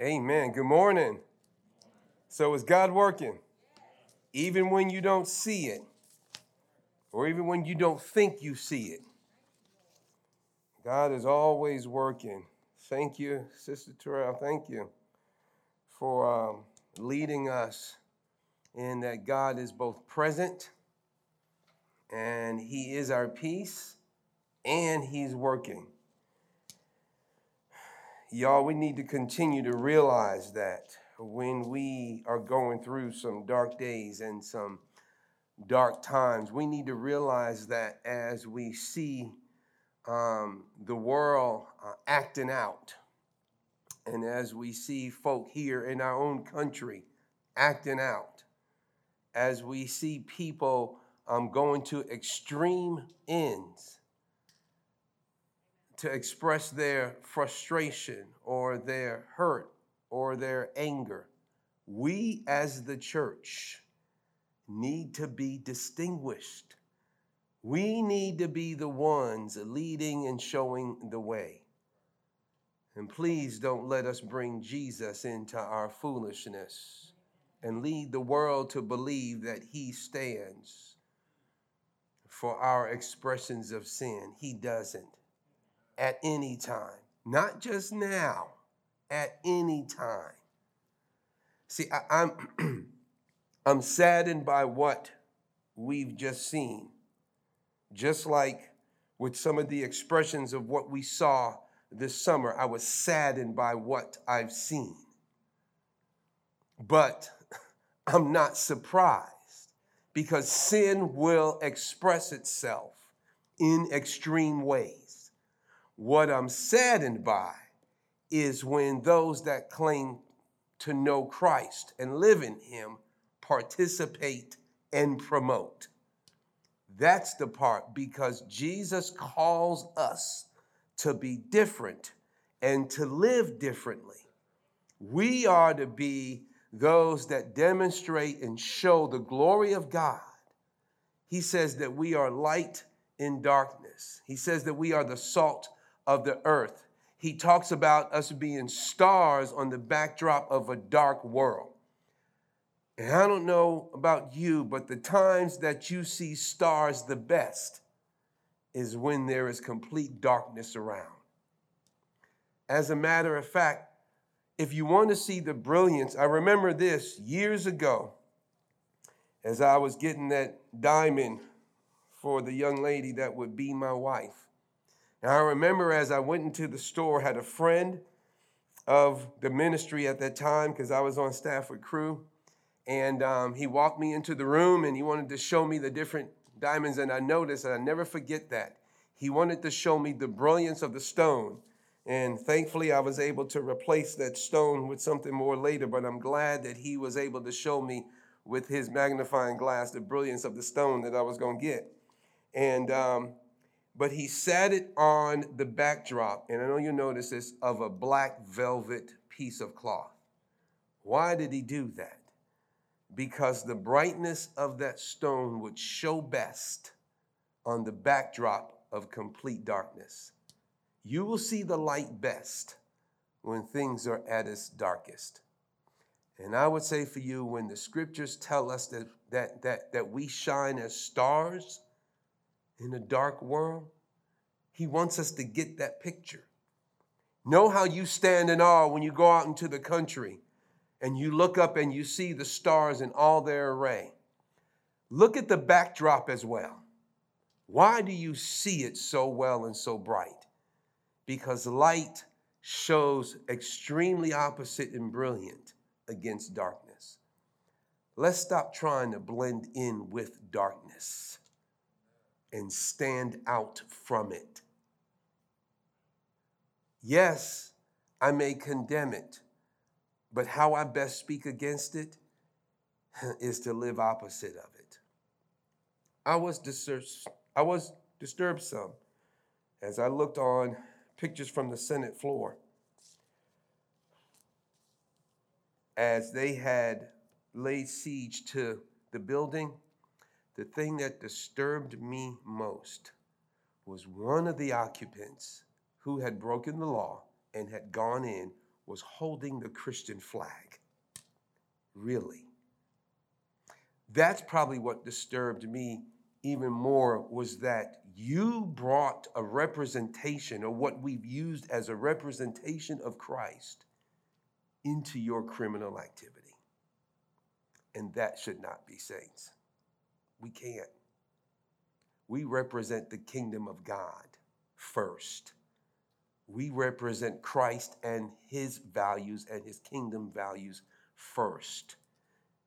Amen. Good morning. So, is God working? Even when you don't see it, or even when you don't think you see it, God is always working. Thank you, Sister Terrell. Thank you for um, leading us in that God is both present and He is our peace and He's working. Y'all, we need to continue to realize that when we are going through some dark days and some dark times, we need to realize that as we see um, the world uh, acting out, and as we see folk here in our own country acting out, as we see people um, going to extreme ends, to express their frustration or their hurt or their anger. We as the church need to be distinguished. We need to be the ones leading and showing the way. And please don't let us bring Jesus into our foolishness and lead the world to believe that he stands for our expressions of sin. He doesn't at any time, not just now, at any time. See, I, am I'm saddened by what we've just seen, just like with some of the expressions of what we saw this summer. I was saddened by what I've seen. But I'm not surprised because sin will express itself in extreme ways. What I'm saddened by is when those that claim to know Christ and live in Him participate and promote. That's the part because Jesus calls us to be different and to live differently. We are to be those that demonstrate and show the glory of God. He says that we are light in darkness, He says that we are the salt of the earth. He talks about us being stars on the backdrop of a dark world. And I don't know about you, but the times that you see stars the best is when there is complete darkness around. As a matter of fact, if you want to see the brilliance, I remember this years ago as I was getting that diamond for the young lady that would be my wife. And I remember as I went into the store, had a friend of the ministry at that time because I was on staff with Cru. And um, he walked me into the room and he wanted to show me the different diamonds. And I noticed, and I never forget that, he wanted to show me the brilliance of the stone. And thankfully, I was able to replace that stone with something more later. But I'm glad that he was able to show me with his magnifying glass the brilliance of the stone that I was going to get. And um, but he sat it on the backdrop, and I know you notice this, of a black velvet piece of cloth. Why did he do that? Because the brightness of that stone would show best on the backdrop of complete darkness. You will see the light best when things are at its darkest. And I would say for you, when the scriptures tell us that, that, that, that we shine as stars, in a dark world, He wants us to get that picture. Know how you stand in awe when you go out into the country and you look up and you see the stars in all their array. Look at the backdrop as well. Why do you see it so well and so bright? Because light shows extremely opposite and brilliant against darkness. Let's stop trying to blend in with darkness and stand out from it. Yes, I may condemn it, but how I best speak against it is to live opposite of it. I was disturbed, I was disturbed some as I looked on pictures from the Senate floor as they had laid siege to the building the thing that disturbed me most was one of the occupants who had broken the law and had gone in was holding the Christian flag. Really. That's probably what disturbed me even more was that you brought a representation or what we've used as a representation of Christ into your criminal activity. And that should not be saints. We can't. We represent the kingdom of God first. We represent Christ and his values and his kingdom values first.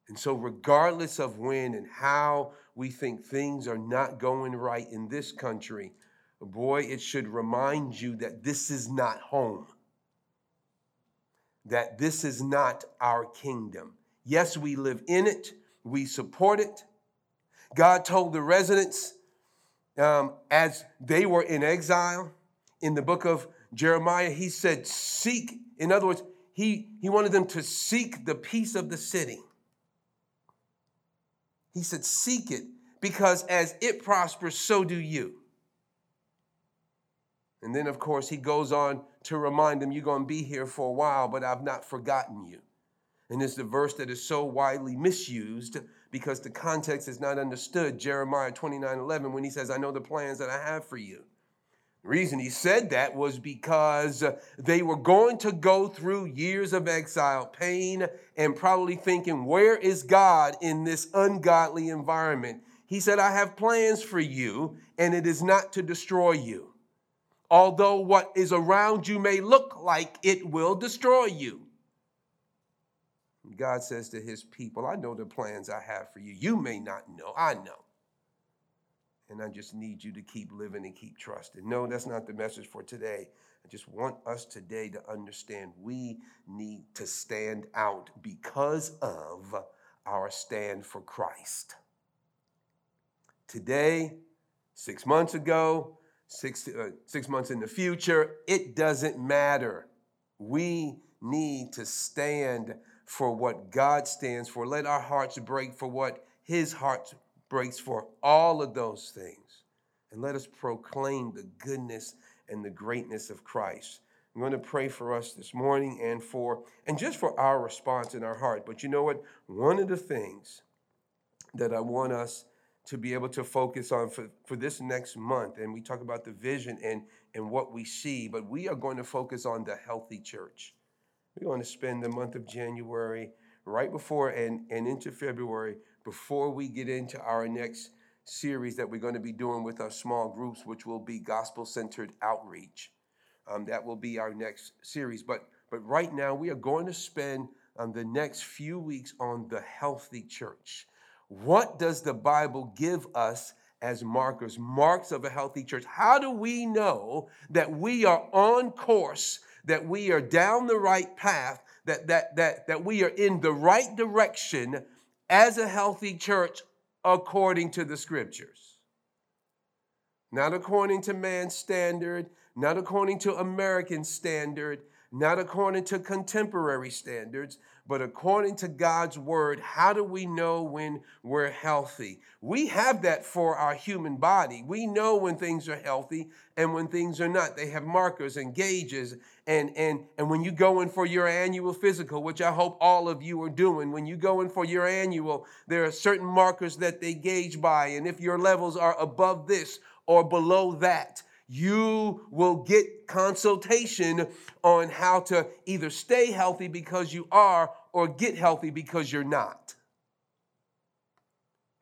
And so, regardless of when and how we think things are not going right in this country, boy, it should remind you that this is not home, that this is not our kingdom. Yes, we live in it, we support it. God told the residents um, as they were in exile in the book of Jeremiah, he said, Seek, in other words, he, he wanted them to seek the peace of the city. He said, Seek it, because as it prospers, so do you. And then, of course, he goes on to remind them, You're going to be here for a while, but I've not forgotten you. And it's the verse that is so widely misused because the context is not understood. Jeremiah 29 11, when he says, I know the plans that I have for you. The reason he said that was because they were going to go through years of exile, pain, and probably thinking, Where is God in this ungodly environment? He said, I have plans for you, and it is not to destroy you. Although what is around you may look like it will destroy you. God says to his people, I know the plans I have for you. You may not know, I know. And I just need you to keep living and keep trusting. No, that's not the message for today. I just want us today to understand we need to stand out because of our stand for Christ. Today, six months ago, six, uh, six months in the future, it doesn't matter. We need to stand for what God stands for. Let our hearts break for what His heart breaks for. All of those things. And let us proclaim the goodness and the greatness of Christ. I'm going to pray for us this morning and for and just for our response in our heart. But you know what? One of the things that I want us to be able to focus on for, for this next month, and we talk about the vision and, and what we see, but we are going to focus on the healthy church. We're going to spend the month of January right before and, and into February before we get into our next series that we're going to be doing with our small groups, which will be gospel centered outreach. Um, that will be our next series. But, but right now, we are going to spend um, the next few weeks on the healthy church. What does the Bible give us as markers, marks of a healthy church? How do we know that we are on course that we are down the right path, that, that, that, that we are in the right direction as a healthy church according to the scriptures. Not according to man's standard, not according to American standard, not according to contemporary standards, but according to God's word, how do we know when we're healthy? We have that for our human body. We know when things are healthy and when things are not. They have markers and gauges. And, and, and when you go in for your annual physical, which I hope all of you are doing, when you go in for your annual, there are certain markers that they gauge by. And if your levels are above this or below that, you will get consultation on how to either stay healthy because you are or get healthy because you're not.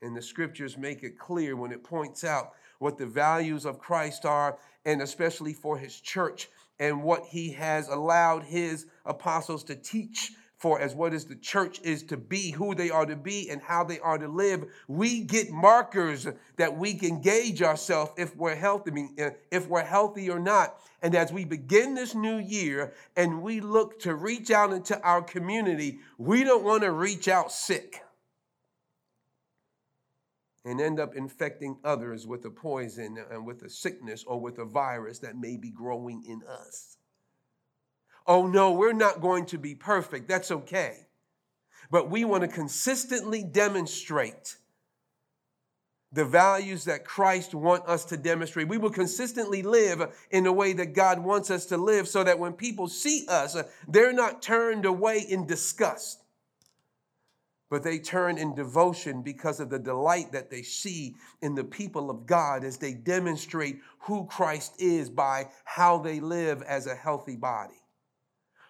And the scriptures make it clear when it points out what the values of Christ are, and especially for his church, and what he has allowed his apostles to teach for as what is the church is to be, who they are to be, and how they are to live. We get markers that we can gauge ourselves if we're healthy, uh, if we're healthy or not. And as we begin this new year and we look to reach out into our community, we don't want to reach out sick and end up infecting others with a poison and with a sickness or with a virus that may be growing in us oh no, we're not going to be perfect. That's okay. But we want to consistently demonstrate the values that Christ want us to demonstrate. We will consistently live in the way that God wants us to live so that when people see us, they're not turned away in disgust, but they turn in devotion because of the delight that they see in the people of God as they demonstrate who Christ is by how they live as a healthy body.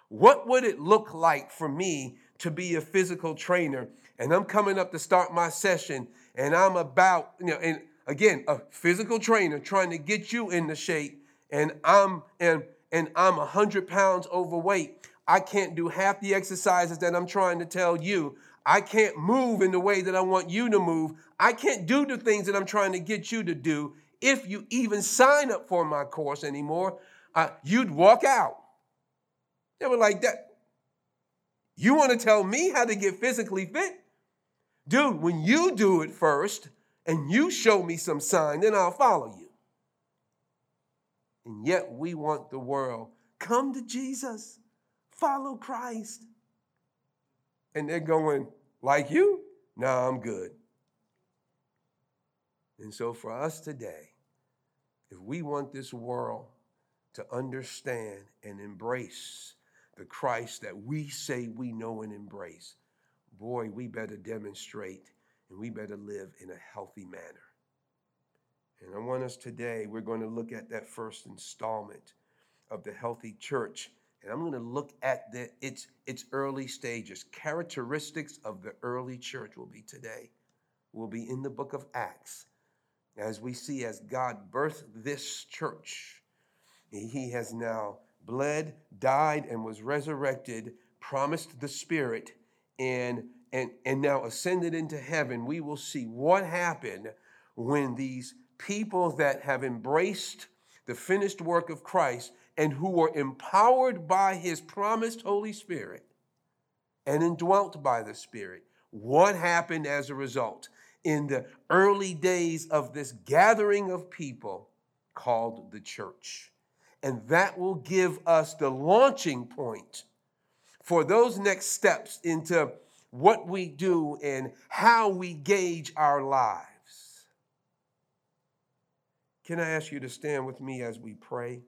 What would it look like for me to be a physical trainer and I'm coming up to start my session and I'm about, you know, and again, a physical trainer trying to get you in the shape, and I'm and and I'm a hundred pounds overweight. I can't do half the exercises that I'm trying to tell you. I can't move in the way that I want you to move. I can't do the things that I'm trying to get you to do. If you even sign up for my course anymore, uh, you'd walk out. They were like that. You want to tell me how to get physically fit? Dude, when you do it first and you show me some sign, then I'll follow you. And yet we want the world come to Jesus, follow Christ. And they're going, like you? No, I'm good. And so for us today, if we want this world to understand and embrace the Christ that we say we know and embrace, boy, we better demonstrate and we better live in a healthy manner. And I want us today, we're going to look at that first installment of the healthy church. And I'm going to look at the, its, its early stages. Characteristics of the early church will be today. Will be in the book of Acts. As we see, as God birthed this church, he has now bled, died, and was resurrected, promised the Spirit, and, and, and now ascended into heaven, we will see what happened when these people that have embraced the finished work of Christ and who were empowered by his promised Holy Spirit and indwelt by the Spirit, what happened as a result in the early days of this gathering of people called the church. And that will give us the launching point for those next steps into what we do and how we gauge our lives. Can I ask you to stand with me as we pray?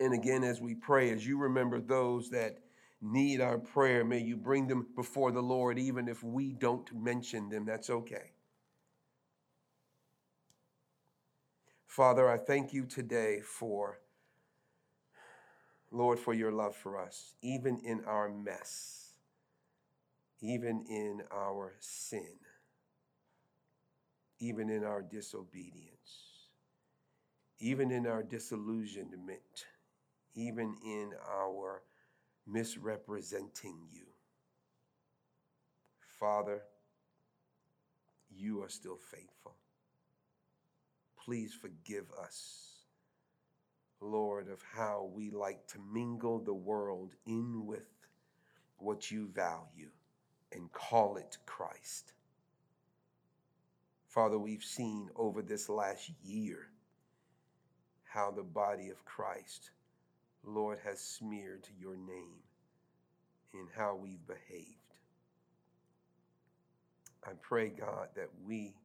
And again, as we pray, as you remember those that need our prayer, may you bring them before the Lord, even if we don't mention them. That's okay. Father, I thank you today for Lord, for your love for us, even in our mess, even in our sin, even in our disobedience, even in our disillusionment, even in our misrepresenting you. Father, you are still faithful. Please forgive us Lord, of how we like to mingle the world in with what you value and call it Christ. Father, we've seen over this last year how the body of Christ, Lord, has smeared your name in how we've behaved. I pray, God, that we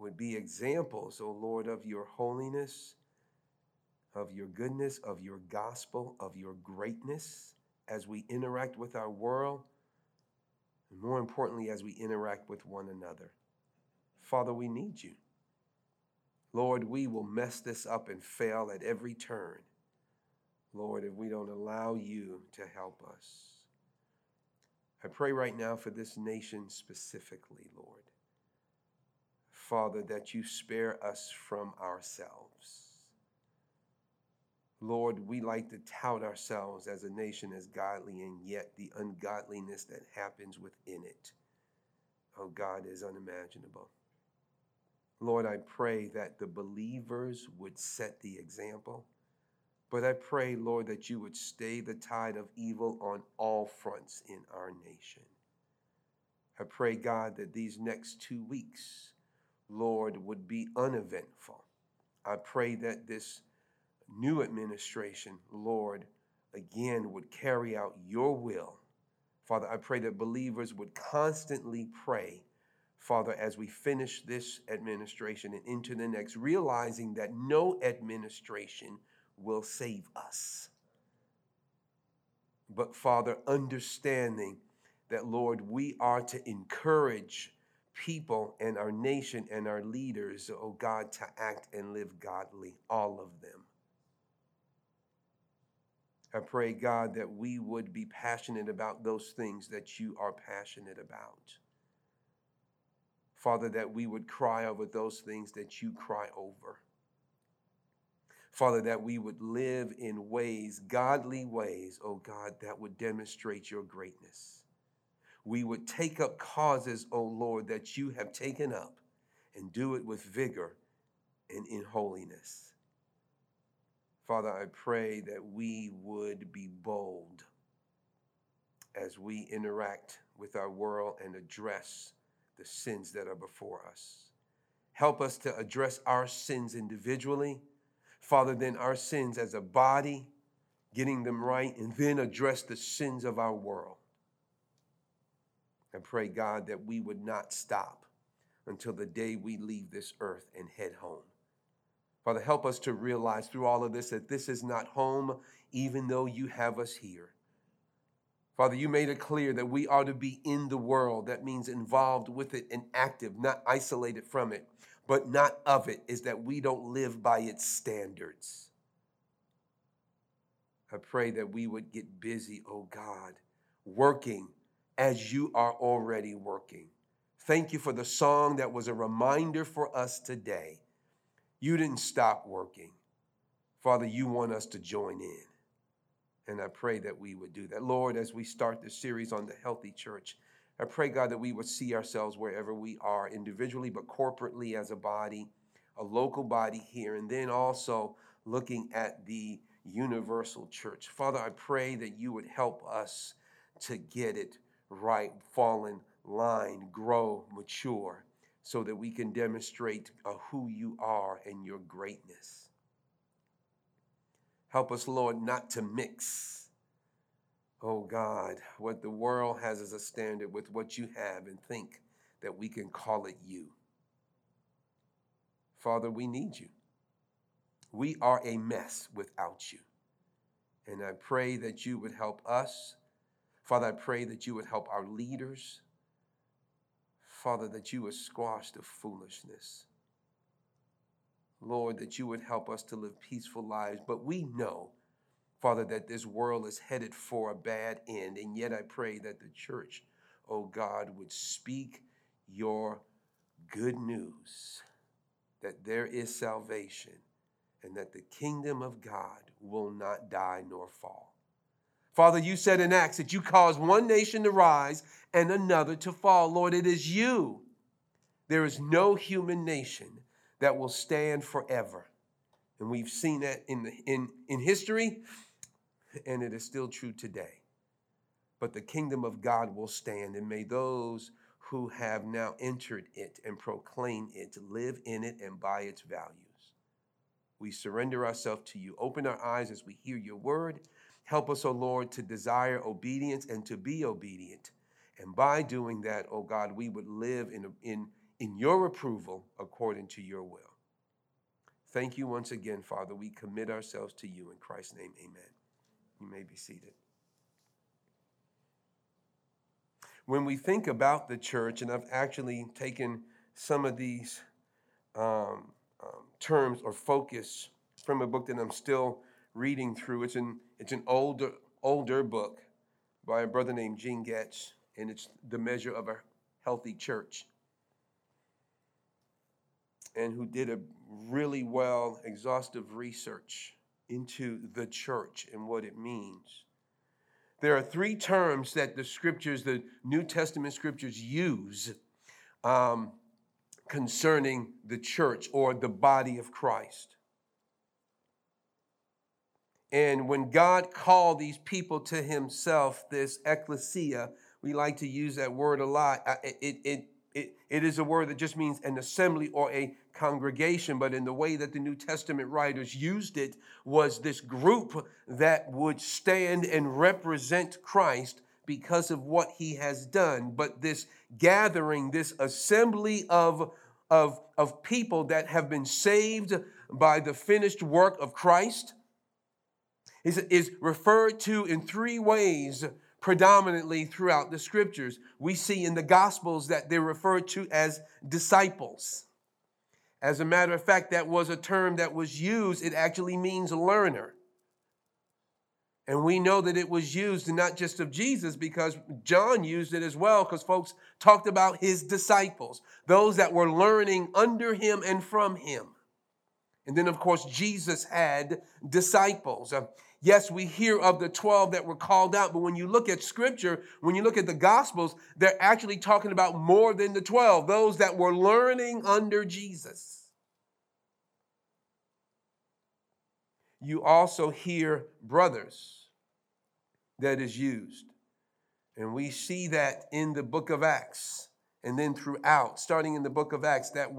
would be examples, O oh Lord, of your holiness of your goodness, of your gospel, of your greatness as we interact with our world, and more importantly, as we interact with one another. Father, we need you. Lord, we will mess this up and fail at every turn. Lord, if we don't allow you to help us. I pray right now for this nation specifically, Lord. Father, that you spare us from ourselves. Lord, we like to tout ourselves as a nation as godly, and yet the ungodliness that happens within it, oh God, is unimaginable. Lord, I pray that the believers would set the example. But I pray, Lord, that you would stay the tide of evil on all fronts in our nation. I pray, God, that these next two weeks, Lord, would be uneventful. I pray that this new administration, Lord, again would carry out your will. Father, I pray that believers would constantly pray Father, as we finish this administration and into the next, realizing that no administration will save us. But Father, understanding that, Lord, we are to encourage people and our nation and our leaders, oh God, to act and live godly, all of them. I pray, God, that we would be passionate about those things that you are passionate about. Father, that we would cry over those things that you cry over. Father, that we would live in ways, godly ways, oh God, that would demonstrate your greatness. We would take up causes, oh Lord, that you have taken up and do it with vigor and in holiness. Father, I pray that we would be bold as we interact with our world and address the sins that are before us. Help us to address our sins individually Father, then our sins as a body, getting them right, and then address the sins of our world. I pray, God, that we would not stop until the day we leave this earth and head home. Father, help us to realize through all of this that this is not home, even though you have us here. Father, you made it clear that we are to be in the world. That means involved with it and active, not isolated from it but not of it, is that we don't live by its standards. I pray that we would get busy, oh God, working as you are already working. Thank you for the song that was a reminder for us today. You didn't stop working. Father, you want us to join in. And I pray that we would do that. Lord, as we start this series on the healthy church, I pray, God, that we would see ourselves wherever we are, individually, but corporately as a body, a local body here, and then also looking at the universal church. Father, I pray that you would help us to get it right, fall in line, grow, mature, so that we can demonstrate uh, who you are and your greatness. Help us, Lord, not to mix oh God, what the world has as a standard with what you have and think that we can call it you. Father, we need you. We are a mess without you. And I pray that you would help us. Father, I pray that you would help our leaders. Father, that you would squash the foolishness. Lord, that you would help us to live peaceful lives. But we know Father, that this world is headed for a bad end. And yet I pray that the church, oh God, would speak your good news that there is salvation and that the kingdom of God will not die nor fall. Father, you said in Acts that you cause one nation to rise and another to fall. Lord, it is you. There is no human nation that will stand forever. And we've seen that in, the, in, in history and it is still true today. But the kingdom of God will stand, and may those who have now entered it and proclaim it live in it and by its values. We surrender ourselves to you. Open our eyes as we hear your word. Help us, O Lord, to desire obedience and to be obedient. And by doing that, O God, we would live in, in, in your approval according to your will. Thank you once again, Father. We commit ourselves to you in Christ's name. Amen. You may be seated. When we think about the church, and I've actually taken some of these um, um, terms or focus from a book that I'm still reading through. It's an it's an older older book by a brother named Gene Getz, and it's the measure of a healthy church. And who did a really well, exhaustive research into the church and what it means. There are three terms that the scriptures, the New Testament scriptures, use um, concerning the church or the body of Christ. And when God called these people to himself, this ecclesia, we like to use that word a lot. It, it, it, it is a word that just means an assembly or a congregation, but in the way that the New Testament writers used it was this group that would stand and represent Christ because of what he has done, but this gathering, this assembly of, of, of people that have been saved by the finished work of Christ is, is referred to in three ways predominantly throughout the scriptures. We see in the Gospels that they're referred to as disciples. As a matter of fact, that was a term that was used, it actually means learner. And we know that it was used not just of Jesus because John used it as well because folks talked about his disciples, those that were learning under him and from him. And then, of course, Jesus had disciples. Uh, Yes, we hear of the 12 that were called out, but when you look at scripture, when you look at the gospels, they're actually talking about more than the 12, those that were learning under Jesus. You also hear brothers that is used. And we see that in the book of Acts and then throughout, starting in the book of Acts, that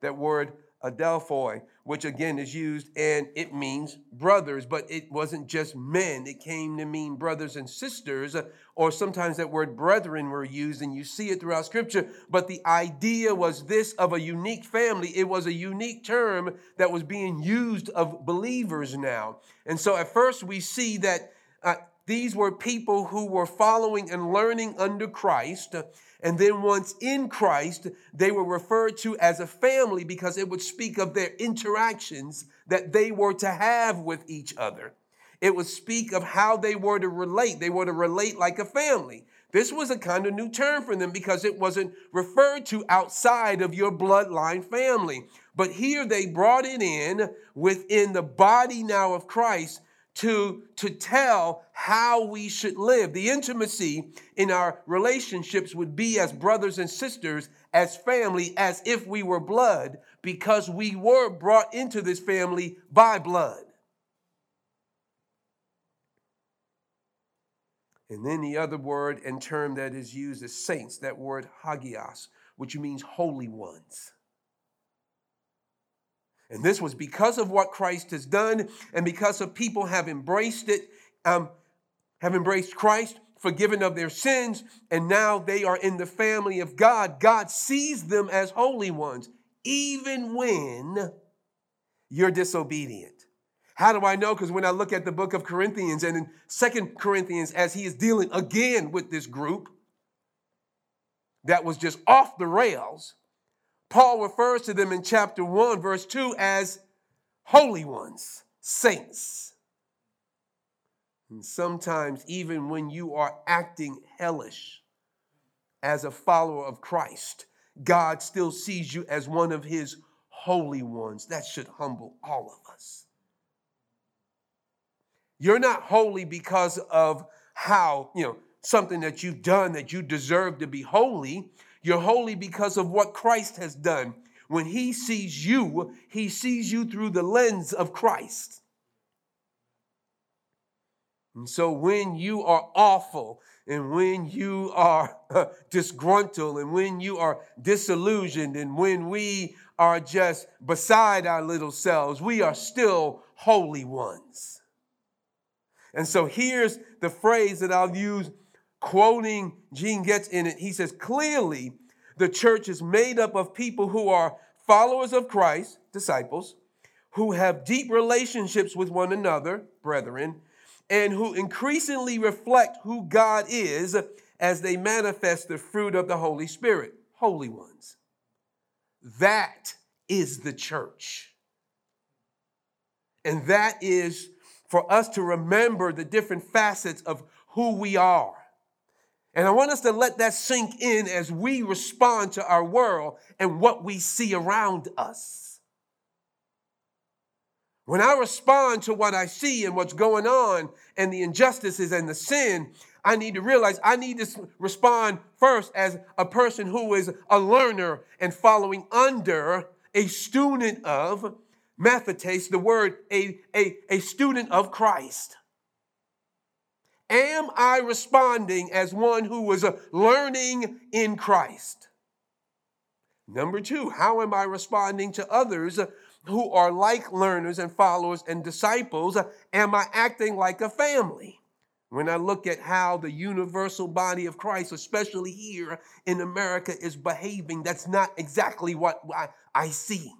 that word adelphoi, which again is used and it means brothers, but it wasn't just men. It came to mean brothers and sisters, or sometimes that word brethren were used, and you see it throughout scripture. But the idea was this of a unique family. It was a unique term that was being used of believers now. And so at first we see that uh, these were people who were following and learning under Christ. And then once in Christ, they were referred to as a family because it would speak of their interactions that they were to have with each other. It would speak of how they were to relate. They were to relate like a family. This was a kind of new term for them because it wasn't referred to outside of your bloodline family. But here they brought it in within the body now of Christ to, to tell how we should live. The intimacy in our relationships would be as brothers and sisters, as family, as if we were blood, because we were brought into this family by blood. And then the other word and term that is used is saints, that word hagios, which means holy ones. And this was because of what Christ has done and because of people have embraced it, um, have embraced Christ, forgiven of their sins, and now they are in the family of God. God sees them as holy ones, even when you're disobedient. How do I know? Because when I look at the book of Corinthians and in Second Corinthians, as he is dealing again with this group that was just off the rails, Paul refers to them in chapter 1, verse 2 as holy ones, saints. And sometimes, even when you are acting hellish as a follower of Christ, God still sees you as one of his holy ones. That should humble all of us. You're not holy because of how, you know, something that you've done that you deserve to be holy. You're holy because of what Christ has done. When he sees you, he sees you through the lens of Christ. And so when you are awful and when you are uh, disgruntled and when you are disillusioned and when we are just beside our little selves, we are still holy ones. And so here's the phrase that I'll use quoting Gene Getz in it, he says, clearly the church is made up of people who are followers of Christ, disciples, who have deep relationships with one another, brethren, and who increasingly reflect who God is as they manifest the fruit of the Holy Spirit, holy ones. That is the church. And that is for us to remember the different facets of who we are. And I want us to let that sink in as we respond to our world and what we see around us. When I respond to what I see and what's going on and the injustices and the sin, I need to realize I need to respond first as a person who is a learner and following under a student of mathetes, the word, a, a, a student of Christ. Am I responding as one who was uh, learning in Christ? Number two, how am I responding to others uh, who are like learners and followers and disciples? Am I acting like a family? When I look at how the universal body of Christ, especially here in America, is behaving, that's not exactly what I, I see.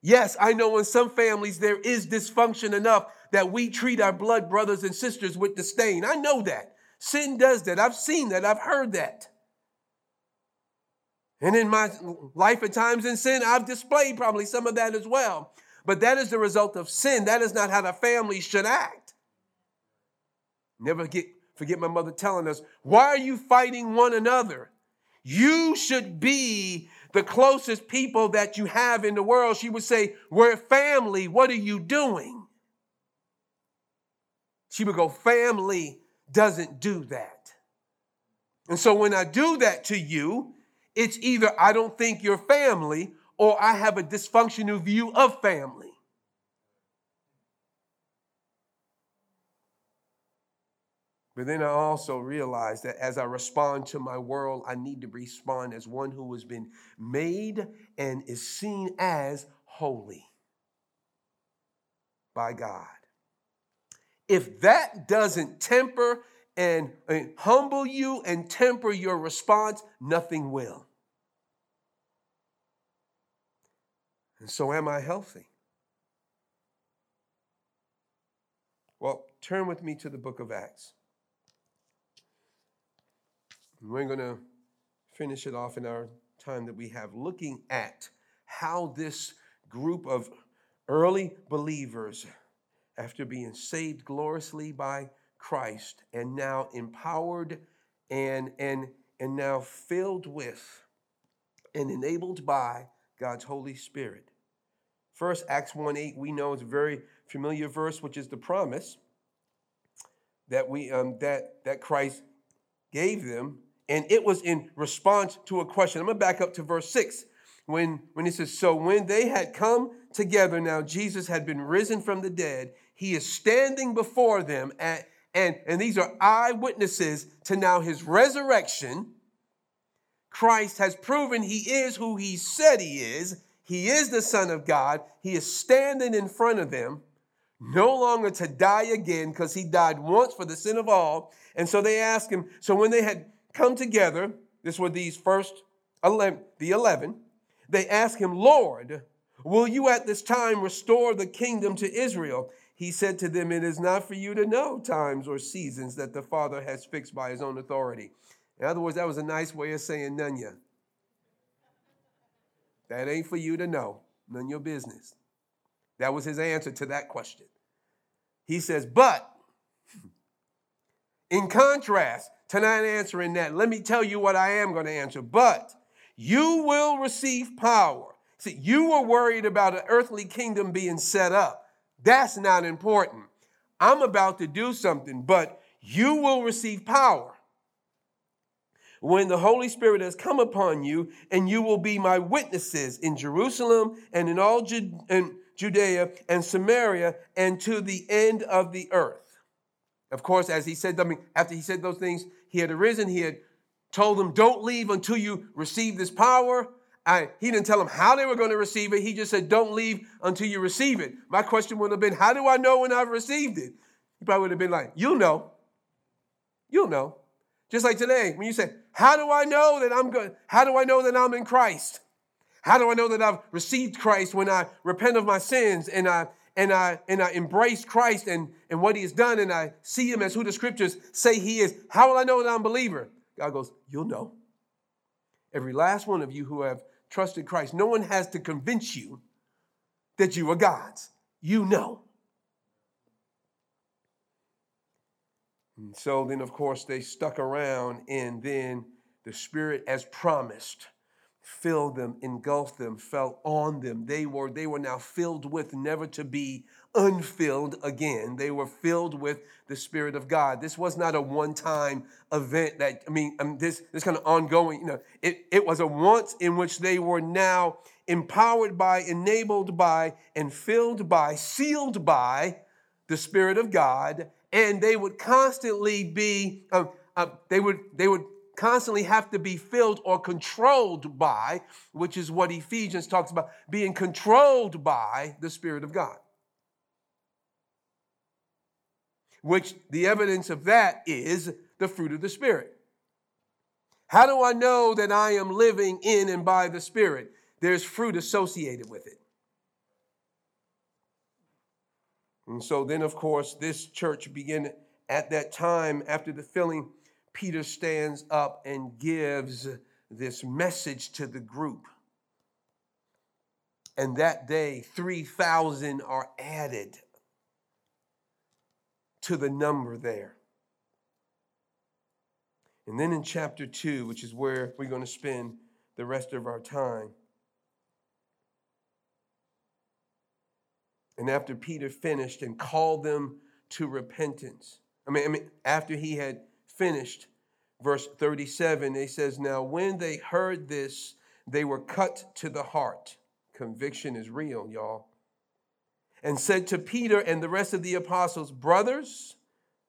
Yes, I know in some families there is dysfunction enough that we treat our blood brothers and sisters with disdain. I know that. Sin does that. I've seen that. I've heard that. And in my life at times in sin, I've displayed probably some of that as well. But that is the result of sin. That is not how the family should act. Never get, forget my mother telling us, why are you fighting one another? You should be the closest people that you have in the world. She would say, We're family. What are you doing? She would go, Family doesn't do that. And so when I do that to you, it's either I don't think you're family or I have a dysfunctional view of family. But then I also realize that as I respond to my world, I need to respond as one who has been made and is seen as holy by God. If that doesn't temper and, and humble you and temper your response, nothing will. And so, am I healthy? Well, turn with me to the book of Acts. We're going to finish it off in our time that we have looking at how this group of early believers, after being saved gloriously by Christ and now empowered and, and, and now filled with and enabled by God's Holy Spirit. First, Acts 1 8, we know it's a very familiar verse, which is the promise that, we, um, that, that Christ gave them. And it was in response to a question. I'm to back up to verse 6 when, when he says, So when they had come together, now Jesus had been risen from the dead, he is standing before them, at, and, and these are eyewitnesses to now his resurrection Christ has proven he is who he said he is. He is the Son of God. He is standing in front of them, no longer to die again because he died once for the sin of all. And so they asked him, so when they had come together, this were these first 11, the 11, they asked him, Lord, will you at this time restore the kingdom to Israel? He said to them, It is not for you to know times or seasons that the Father has fixed by his own authority. In other words, that was a nice way of saying none ya. That ain't for you to know, none your business. That was his answer to that question. He says, but in contrast to not answering that, let me tell you what I am going to answer. But you will receive power. See, you were worried about an earthly kingdom being set up. That's not important. I'm about to do something, but you will receive power when the Holy Spirit has come upon you, and you will be my witnesses in Jerusalem and in all Judea and Samaria and to the end of the earth. Of course, as he said, I mean, after he said those things, he had arisen, he had told them, Don't leave until you receive this power. I, he didn't tell them how they were going to receive it. He just said, Don't leave until you receive it. My question would have been, How do I know when I've received it? He probably would have been like, You'll know. You'll know. Just like today, when you say, How do I know that I'm good? How do I know that I'm in Christ? How do I know that I've received Christ when I repent of my sins and I and I and I embrace Christ and, and what he has done and I see him as who the scriptures say he is? How will I know that I'm a believer? God goes, You'll know. Every last one of you who have trusted Christ, no one has to convince you that you are God's. You know. And so then, of course, they stuck around, and then the Spirit, as promised, filled them, engulfed them, fell on them. They were, they were now filled with, never to be unfilled again. They were filled with the Spirit of God. This was not a one-time event that, I mean, I um, mean this, this kind of ongoing, you know, it, it was a once in which they were now empowered by, enabled by, and filled by, sealed by the Spirit of God and they would constantly be uh, uh, they would they would constantly have to be filled or controlled by which is what ephesians talks about being controlled by the spirit of god which the evidence of that is the fruit of the Spirit. How do I know that I am living in and by the Spirit? There's fruit associated with it. And so then, of course, this church began at that time after the filling. Peter stands up and gives this message to the group. And that day, 3,000 are added to the number there. And then in chapter 2, which is where we're going to spend the rest of our time. And after Peter finished and called them to repentance, I mean, I mean after he had finished, verse 37, he says, Now when they heard this, they were cut to the heart. Conviction is real, y'all. And said to Peter and the rest of the apostles, Brothers,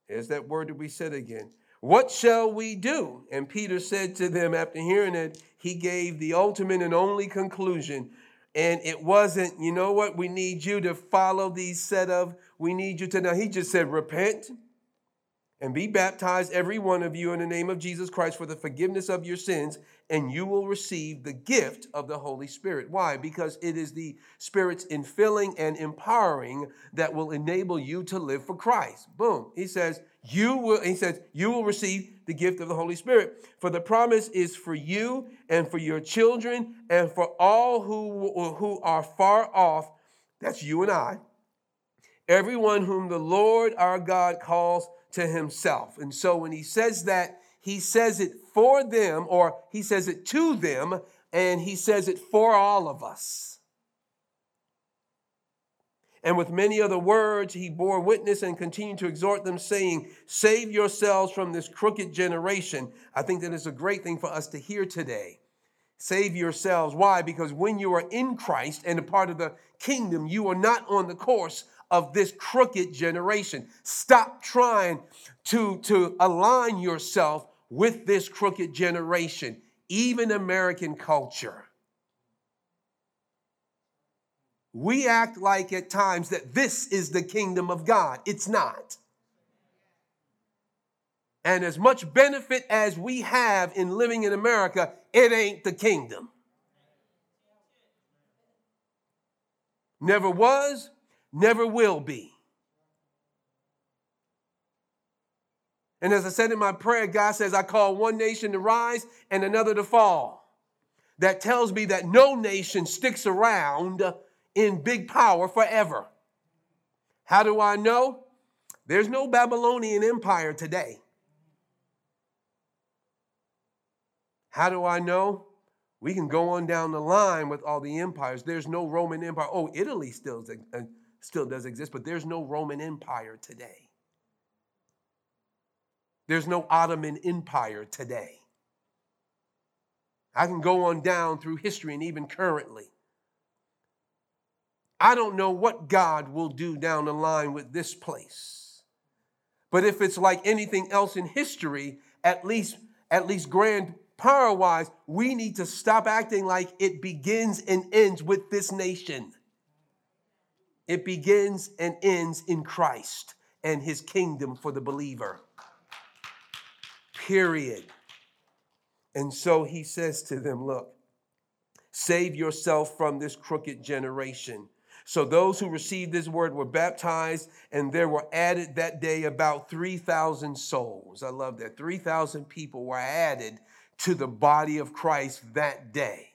there's that word that we said again. What shall we do? And Peter said to them, after hearing it, he gave the ultimate and only conclusion. And it wasn't, you know what, we need you to follow these set of, we need you to now. He just said, repent and be baptized, every one of you, in the name of Jesus Christ for the forgiveness of your sins, and you will receive the gift of the Holy Spirit. Why? Because it is the Spirit's infilling and empowering that will enable you to live for Christ. Boom. He says, you will, he says, you will receive the gift of the Holy Spirit. For the promise is for you and for your children and for all who, who are far off. That's you and I. Everyone whom the Lord our God calls to himself. And so when he says that, he says it for them, or he says it to them, and he says it for all of us. And with many other words, he bore witness and continued to exhort them, saying, Save yourselves from this crooked generation. I think that is a great thing for us to hear today. Save yourselves. Why? Because when you are in Christ and a part of the kingdom, you are not on the course of this crooked generation. Stop trying to, to align yourself with this crooked generation, even American culture. We act like at times that this is the kingdom of God. It's not. And as much benefit as we have in living in America, it ain't the kingdom. Never was, never will be. And as I said in my prayer, God says, I call one nation to rise and another to fall. That tells me that no nation sticks around in big power forever. How do I know? There's no Babylonian empire today. How do I know? We can go on down the line with all the empires. There's no Roman Empire. Oh, Italy still still does exist, but there's no Roman Empire today. There's no Ottoman Empire today. I can go on down through history and even currently. I don't know what God will do down the line with this place. But if it's like anything else in history, at least at least grand power wise, we need to stop acting like it begins and ends with this nation. It begins and ends in Christ and his kingdom for the believer. Period. And so he says to them, Look, save yourself from this crooked generation. So those who received this word were baptized, and there were added that day about 3,000 souls. I love that. 3,000 people were added to the body of Christ that day.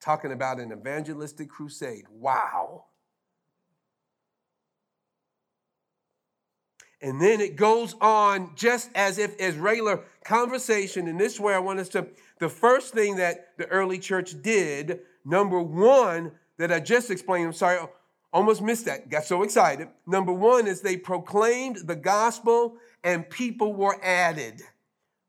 Talking about an evangelistic crusade. Wow. And then it goes on just as if as regular conversation. And this way I want us to, the first thing that the early church did, number one, that I just explained, I'm sorry, almost missed that, got so excited. Number one is they proclaimed the gospel and people were added.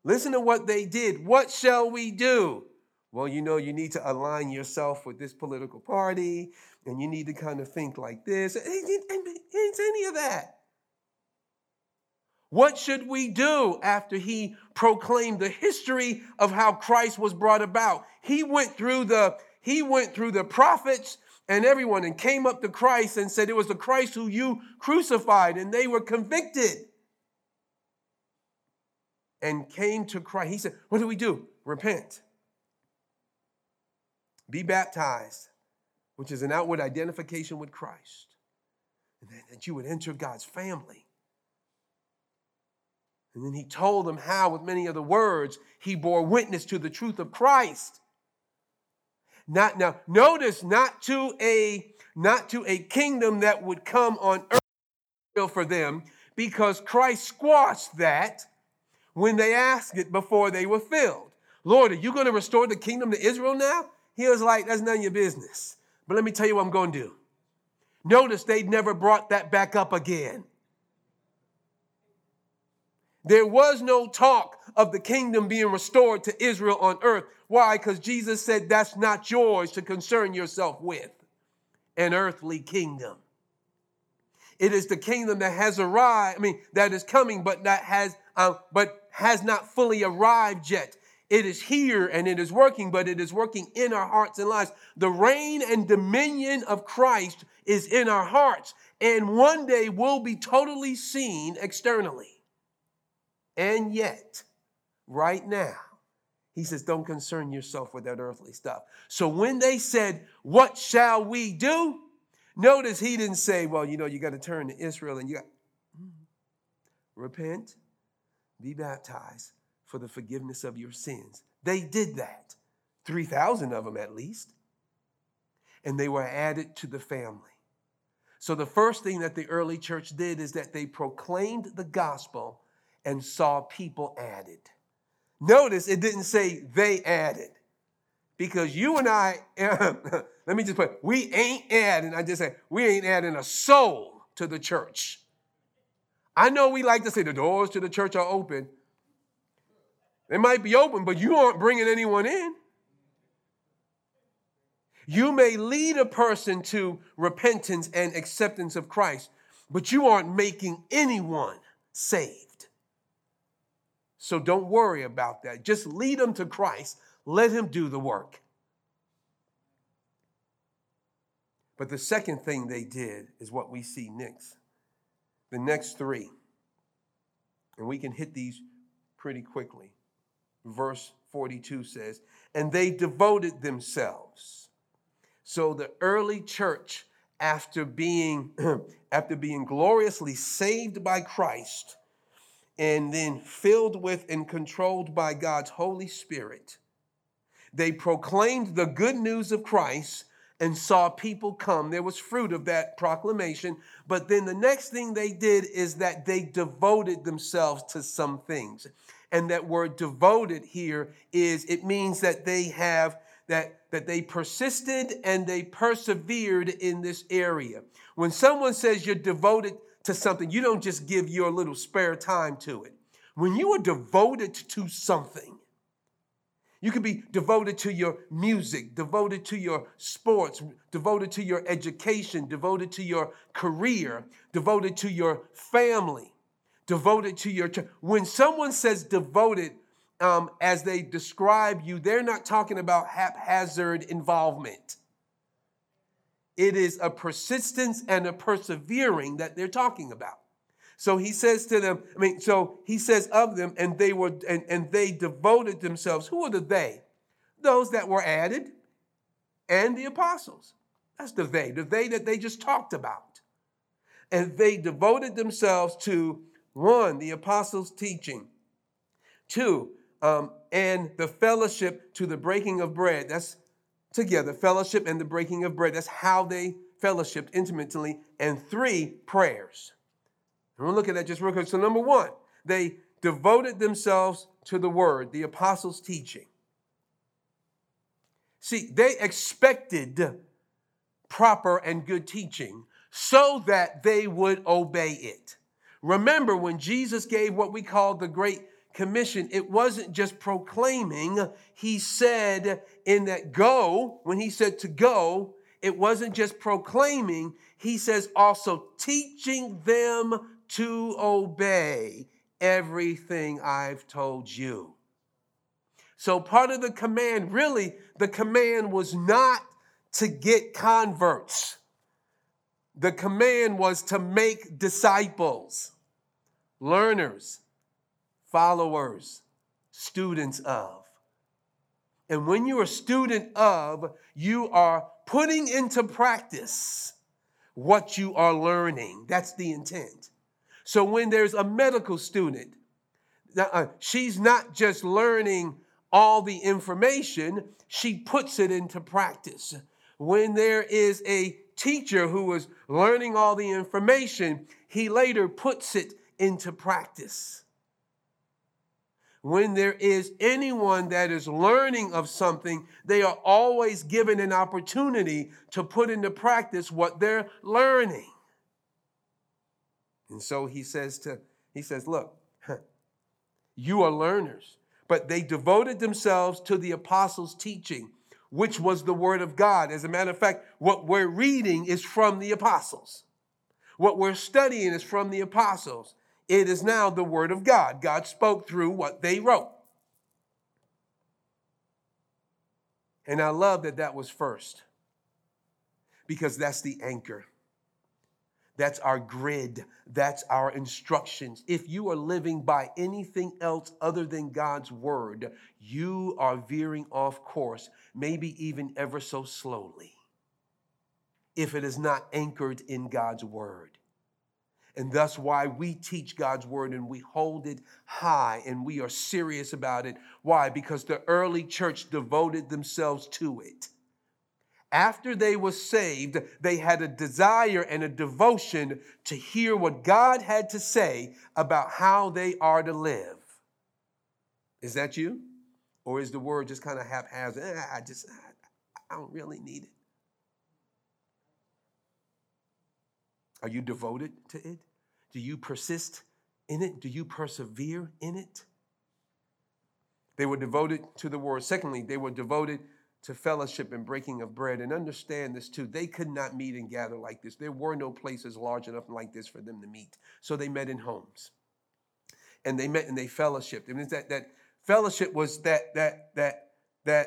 Listen to what they did. What shall we do? Well, you know, you need to align yourself with this political party and you need to kind of think like this. It ain't any of that. What should we do after he proclaimed the history of how Christ was brought about? He went through the he went through the prophets and everyone and came up to Christ and said it was the Christ who you crucified and they were convicted. and came to Christ, he said, What do we do? Repent. Be baptized, which is an outward identification with Christ. And that you would enter God's family. And then he told them how, with many other words, he bore witness to the truth of Christ. Not now, notice not to a not to a kingdom that would come on earth for them, because Christ squashed that when they asked it before they were filled. Lord, are you going to restore the kingdom to Israel now? He was like, that's none of your business. But let me tell you what I'm going to do. Notice they never brought that back up again. There was no talk of the kingdom being restored to Israel on earth. Why? Because Jesus said that's not yours to concern yourself with an earthly kingdom. It is the kingdom that has arrived, I mean, that is coming, but that has, uh, but has not fully arrived yet. It is here and it is working, but it is working in our hearts and lives. The reign and dominion of Christ is in our hearts, and one day will be totally seen externally. And yet, right now, he says, don't concern yourself with that earthly stuff. So when they said, What shall we do? Notice he didn't say, Well, you know, you got to turn to Israel and you got mm-hmm. repent, be baptized for the forgiveness of your sins. They did that, 3,000 of them at least. And they were added to the family. So the first thing that the early church did is that they proclaimed the gospel and saw people added. Notice it didn't say they added. Because you and I, let me just put, we ain't adding, I just say, we ain't adding a soul to the church. I know we like to say the doors to the church are open. They might be open, but you aren't bringing anyone in. You may lead a person to repentance and acceptance of Christ, but you aren't making anyone saved. So don't worry about that. Just lead them to Christ. Let him do the work. But the second thing they did is what we see next. The next three. And we can hit these pretty quickly. Verse 42 says, And they devoted themselves. So the early church, after being, after being gloriously saved by Christ, and then filled with and controlled by God's Holy Spirit, they proclaimed the good news of Christ and saw people come. There was fruit of that proclamation. But then the next thing they did is that they devoted themselves to some things. And that word devoted here is it means that they have that that they persisted and they persevered in this area. When someone says you're devoted to something, you don't just give your little spare time to it. When you are devoted to something, you can be devoted to your music, devoted to your sports, devoted to your education, devoted to your career, devoted to your family, devoted to your church. When someone says devoted, um, as they describe you, they're not talking about haphazard involvement. It is a persistence and a persevering that they're talking about. So he says to them, I mean, so he says of them, and they were and, and they devoted themselves. Who are the they? Those that were added and the apostles. That's the they, the they that they just talked about. And they devoted themselves to one, the apostles' teaching, two, um, and the fellowship to the breaking of bread. That's together, fellowship and the breaking of bread. That's how they fellowshipped intimately. And three, prayers. And we'll look at that just real quick. So, number one, they devoted themselves to the word, the apostles' teaching. See, they expected proper and good teaching so that they would obey it. Remember when Jesus gave what we call the Great commission, it wasn't just proclaiming. He said in that go, when he said to go, it wasn't just proclaiming. He says also teaching them to obey everything I've told you. So part of the command, really, the command was not to get converts. The command was to make disciples, learners, followers, students of. And when you're a student of, you are putting into practice what you are learning. That's the intent. So when there's a medical student, uh, she's not just learning all the information, she puts it into practice. When there is a teacher who is learning all the information, he later puts it into practice. When there is anyone that is learning of something, they are always given an opportunity to put into practice what they're learning. And so he says to he says, "Look, you are learners, but they devoted themselves to the apostles' teaching, which was the word of God. As a matter of fact, what we're reading is from the apostles. What we're studying is from the apostles. It is now the word of God. God spoke through what they wrote. And I love that that was first because that's the anchor. That's our grid. That's our instructions. If you are living by anything else other than God's word, you are veering off course, maybe even ever so slowly, if it is not anchored in God's word. And thus, why we teach God's word and we hold it high and we are serious about it. Why? Because the early church devoted themselves to it after they were saved, they had a desire and a devotion to hear what God had to say about how they are to live. Is that you? Or is the word just kind of haphazard? Eh, I just, I don't really need it. Are you devoted to it? Do you persist in it? Do you persevere in it? They were devoted to the word. Secondly, they were devoted to fellowship and breaking of bread. And understand this too. They could not meet and gather like this. There were no places large enough like this for them to meet. So they met in homes. And they met and they fellowshiped. It means that that fellowship was that that that that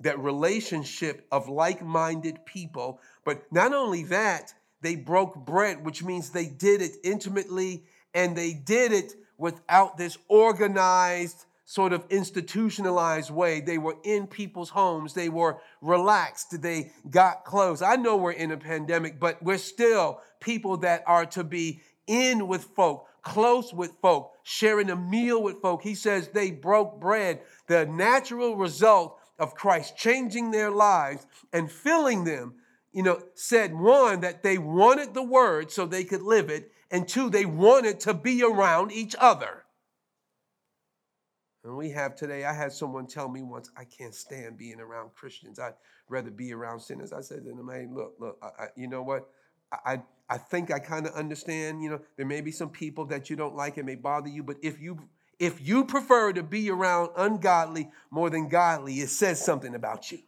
that relationship of like-minded people. But not only that, they broke bread, which means they did it intimately and they did it without this organized sort of institutionalized way. They were in people's homes, they were relaxed, they got close. I know we're in a pandemic, but we're still people that are to be in with folk, close with folk, sharing a meal with folk. He says they broke bread, the natural result of Christ changing their lives and filling them. You know, said one, that they wanted the word so they could live it, and two, they wanted to be around each other. And we have today, I had someone tell me once, I can't stand being around Christians. I'd rather be around sinners. I said to them, hey, look, look, I, I, you know what? I, I think I kind of understand, you know, there may be some people that you don't like, it may bother you, but if you if you prefer to be around ungodly more than godly, it says something about you.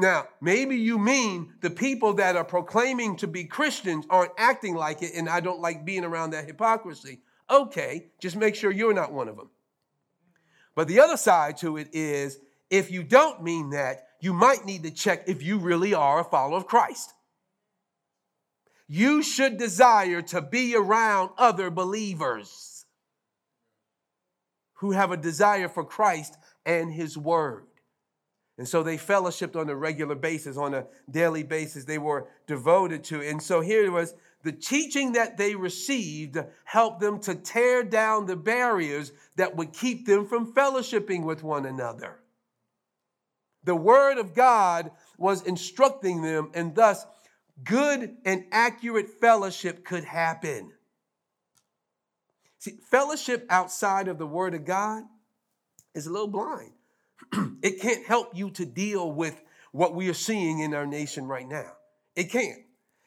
Now, maybe you mean the people that are proclaiming to be Christians aren't acting like it, and I don't like being around that hypocrisy. Okay, just make sure you're not one of them. But the other side to it is if you don't mean that, you might need to check if you really are a follower of Christ. You should desire to be around other believers who have a desire for Christ and His Word. And so they fellowshipped on a regular basis, on a daily basis. They were devoted to. And so here it was the teaching that they received helped them to tear down the barriers that would keep them from fellowshipping with one another. The Word of God was instructing them, and thus good and accurate fellowship could happen. See, fellowship outside of the Word of God is a little blind. it can't help you to deal with what we are seeing in our nation right now. It can't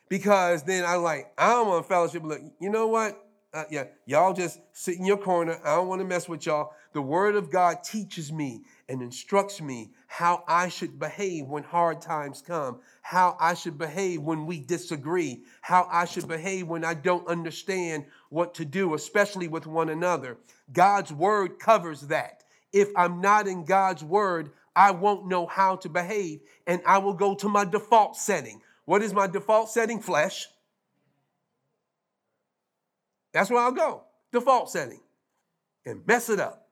because then I'm like, I don't want fellowship. Look, you know what? Uh, yeah, y'all just sit in your corner. I don't want to mess with y'all. The Word of God teaches me and instructs me how I should behave when hard times come, how I should behave when we disagree, how I should behave when I don't understand what to do, especially with one another. God's Word covers that. If I'm not in God's Word, I won't know how to behave, and I will go to my default setting what is my default setting? Flesh. That's where I'll go. Default setting. And mess it up.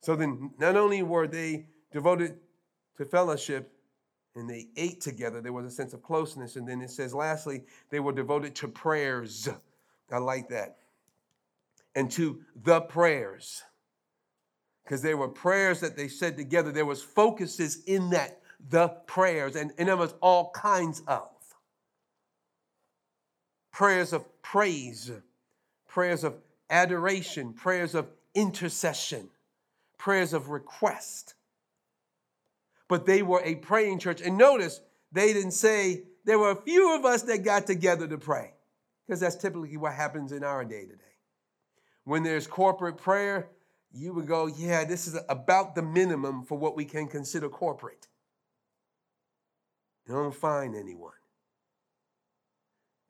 So then, not only were they devoted to fellowship and they ate together, there was a sense of closeness. And then it says, lastly, they were devoted to prayers. I like that. And to the prayers. Because there were prayers that they said together. There was focuses in that, the prayers. And, and there was all kinds of prayers of praise, prayers of adoration, prayers of intercession, prayers of request. But they were a praying church. And notice, they didn't say there were a few of us that got together to pray, because that's typically what happens in our day today. When there's corporate prayer, you would go, yeah, this is about the minimum for what we can consider corporate. You don't find anyone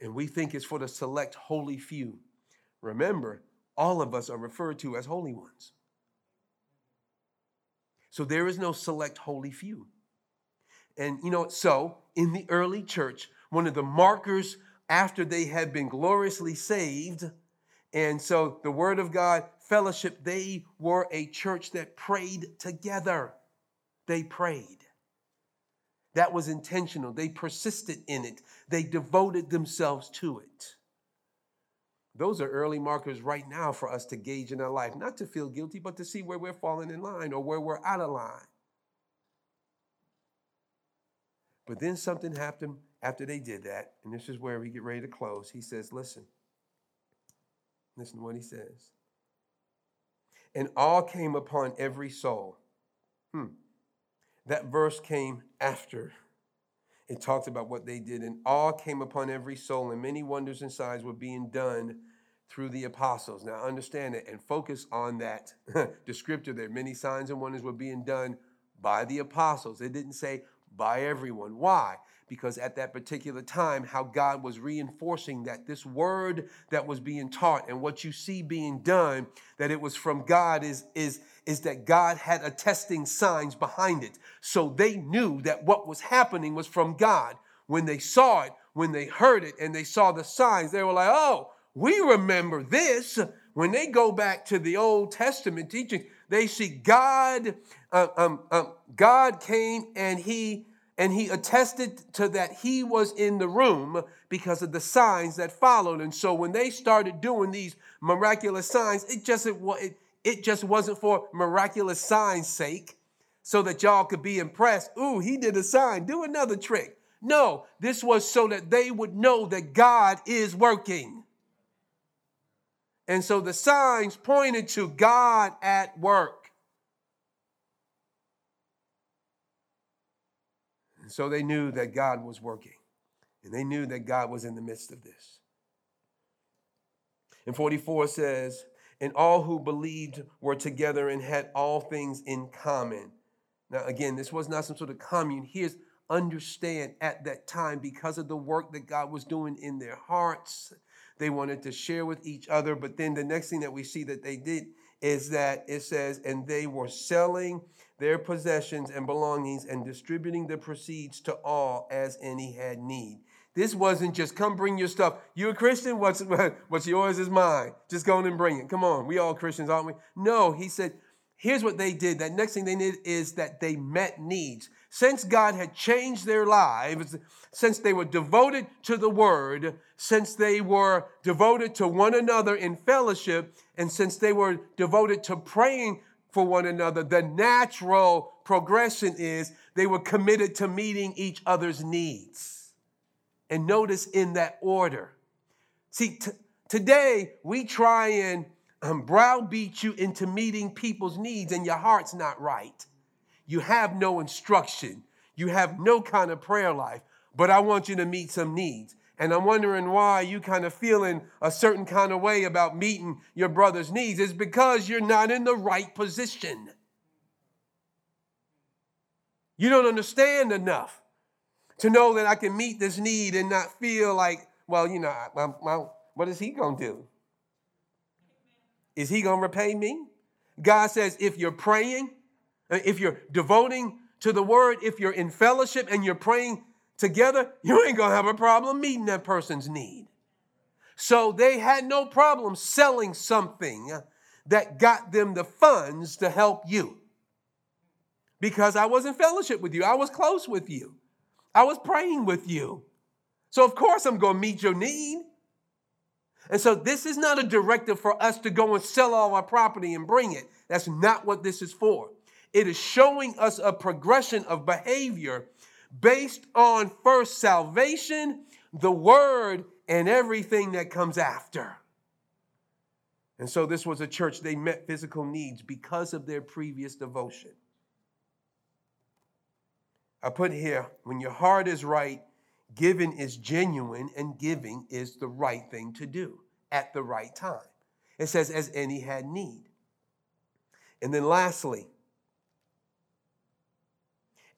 and we think it's for the select holy few. Remember, all of us are referred to as holy ones. So there is no select holy few. And you know, so in the early church, one of the markers after they had been gloriously saved, and so the word of God fellowship, they were a church that prayed together. They prayed. That was intentional. They persisted in it, they devoted themselves to it. Those are early markers right now for us to gauge in our life, not to feel guilty, but to see where we're falling in line or where we're out of line. But then something happened after they did that, and this is where we get ready to close. He says, Listen, listen to what he says. And all came upon every soul. Hmm. That verse came after it talked about what they did, and all came upon every soul, and many wonders and signs were being done through the apostles. Now, understand it and focus on that descriptor there. Many signs and wonders were being done by the apostles. It didn't say by everyone. Why? Because at that particular time, how God was reinforcing that this word that was being taught and what you see being done, that it was from God, is, is, is that God had attesting signs behind it. So they knew that what was happening was from God. When they saw it, when they heard it, and they saw the signs, they were like, oh, we remember this. When they go back to the Old Testament teaching, they see God, uh, um, um, God came and he and he attested to that he was in the room because of the signs that followed. And so when they started doing these miraculous signs, it just it, it, just wasn't for miraculous signs' sake, so that y'all could be impressed. Ooh, he did a sign. Do another trick. No, this was so that they would know that God is working. And so the signs pointed to God at work. And so they knew that God was working, and they knew that God was in the midst of this. And 44 says, And all who believed were together and had all things in common. Now, again, this was not some sort of commune. Here's understand at that time because of the work that God was doing in their hearts. They wanted to share with each other. But then the next thing that we see that they did is that it says, and they were selling their possessions and belongings and distributing the proceeds to all as any had need. This wasn't just come bring your stuff. You a Christian? What's, what's yours is mine. Just go and bring it. Come on. We all Christians, aren't we? No, he said, here's what they did. That next thing they did is that they met needs. Since God had changed their lives, since they were devoted to the word, since they were devoted to one another in fellowship, and since they were devoted to praying for one another. The natural progression is they were committed to meeting each other's needs. And notice in that order. See, t- today we try and um, browbeat you into meeting people's needs, and your heart's not right. You have no instruction, you have no kind of prayer life, but I want you to meet some needs and I'm wondering why you kind of feeling a certain kind of way about meeting your brother's needs is because you're not in the right position. You don't understand enough to know that I can meet this need and not feel like, well, you know, what is he going to do? Is he going to repay me? God says, if you're praying, uh, if you're devoting to the word, if you're in fellowship and you're praying together, you ain't gonna have a problem meeting that person's need. So they had no problem selling something that got them the funds to help you. Because I was in fellowship with you, I was close with you, I was praying with you. So, of course, I'm to meet your need. And so, this is not a directive for us to go and sell all our property and bring it. That's not what this is for. It is showing us a progression of behavior based on first salvation, the word, and everything that comes after. And so, this was a church, they met physical needs because of their previous devotion. I put here when your heart is right, giving is genuine, and giving is the right thing to do at the right time. It says, as any had need. And then lastly,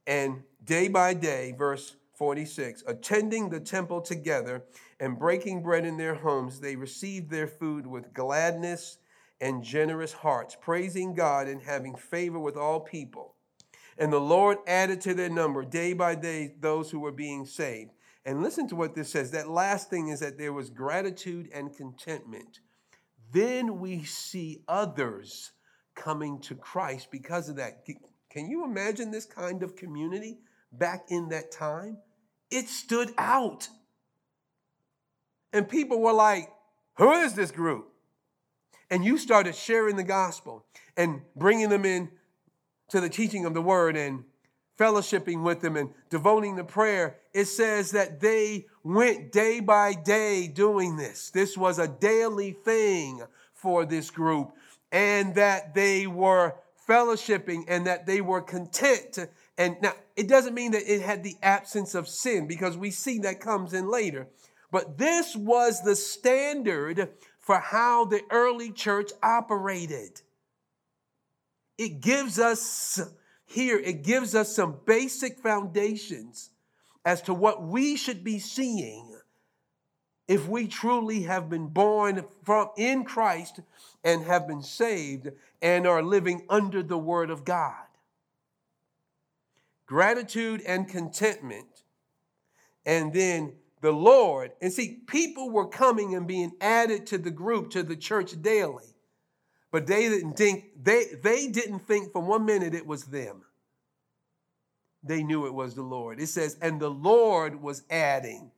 and day by day, verse 46, attending the temple together and breaking bread in their homes, they received their food with gladness and generous hearts, praising God and having favor with all people. And the Lord added to their number day by day those who were being saved. And listen to what this says. That last thing is that there was gratitude and contentment. Then we see others coming to Christ because of that. Can you imagine this kind of community back in that time? It stood out. And people were like, Who is this group? And you started sharing the gospel and bringing them in to the teaching of the word and fellowshipping with them and devoting to prayer, it says that they went day by day doing this. This was a daily thing for this group, and that they were fellowshipping and that they were content. And now, it doesn't mean that it had the absence of sin because we see that comes in later. But this was the standard for how the early church operated it gives us here, it gives us some basic foundations as to what we should be seeing if we truly have been born from in Christ and have been saved and are living under the word of God. Gratitude and contentment. And then the Lord, and see, people were coming and being added to the group, to the church daily. But they didn't think, they, they didn't think for one minute it was them. They knew it was the Lord. It says, and the Lord was adding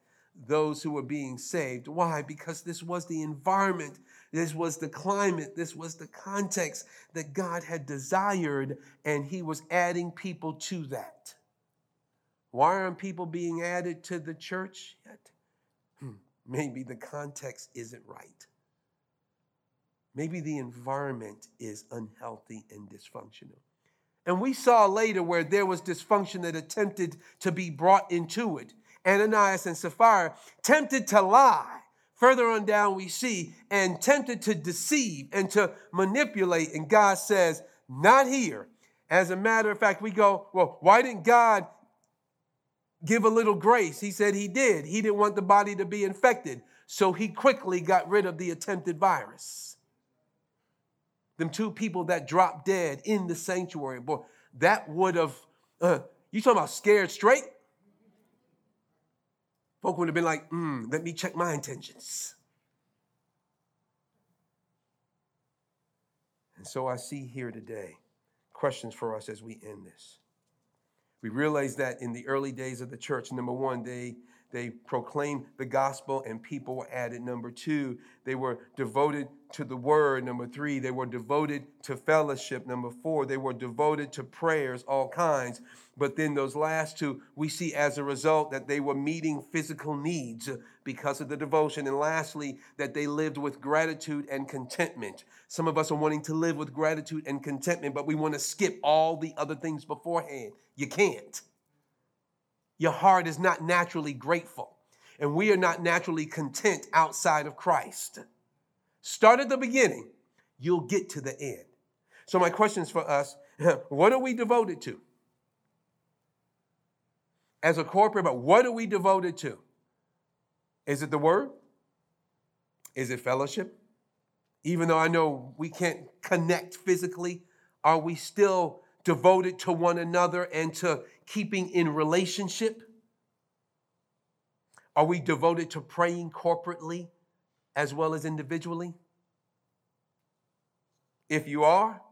those who were being saved. Why? Because this was the environment, this was the climate, this was the context that God had desired, and He was adding people to that. Why aren't people being added to the church yet? Hmm, maybe the context isn't right. Maybe the environment is unhealthy and dysfunctional. And we saw later where there was dysfunction that attempted to be brought into it. Ananias and Sapphira tempted to lie. Further on down, we see, and tempted to deceive and to manipulate. And God says, Not here. As a matter of fact, we go, Well, why didn't God give a little grace? He said he did. He didn't want the body to be infected. So he quickly got rid of the attempted virus them two people that dropped dead in the sanctuary. Boy, that would have, uh, you talking about scared straight? Folk would have been like, hmm, let me check my intentions. And so I see here today questions for us as we end this. We realize that in the early days of the church, number one, they they proclaimed the gospel and people were added. Number two, they were devoted to the word. Number three, they were devoted to fellowship. Number four, they were devoted to prayers, all kinds. But then those last two, we see as a result that they were meeting physical needs because of the devotion. And lastly, that they lived with gratitude and contentment. Some of us are wanting to live with gratitude and contentment, but we want to skip all the other things beforehand. You can't. Your heart is not naturally grateful, and we are not naturally content outside of Christ. Start at the beginning, you'll get to the end. So, my questions for us what are we devoted to? As a corporate, but what are we devoted to? Is it the word? Is it fellowship? Even though I know we can't connect physically, are we still devoted to one another and to keeping in relationship? Are we devoted to praying corporately as well as individually? If you are,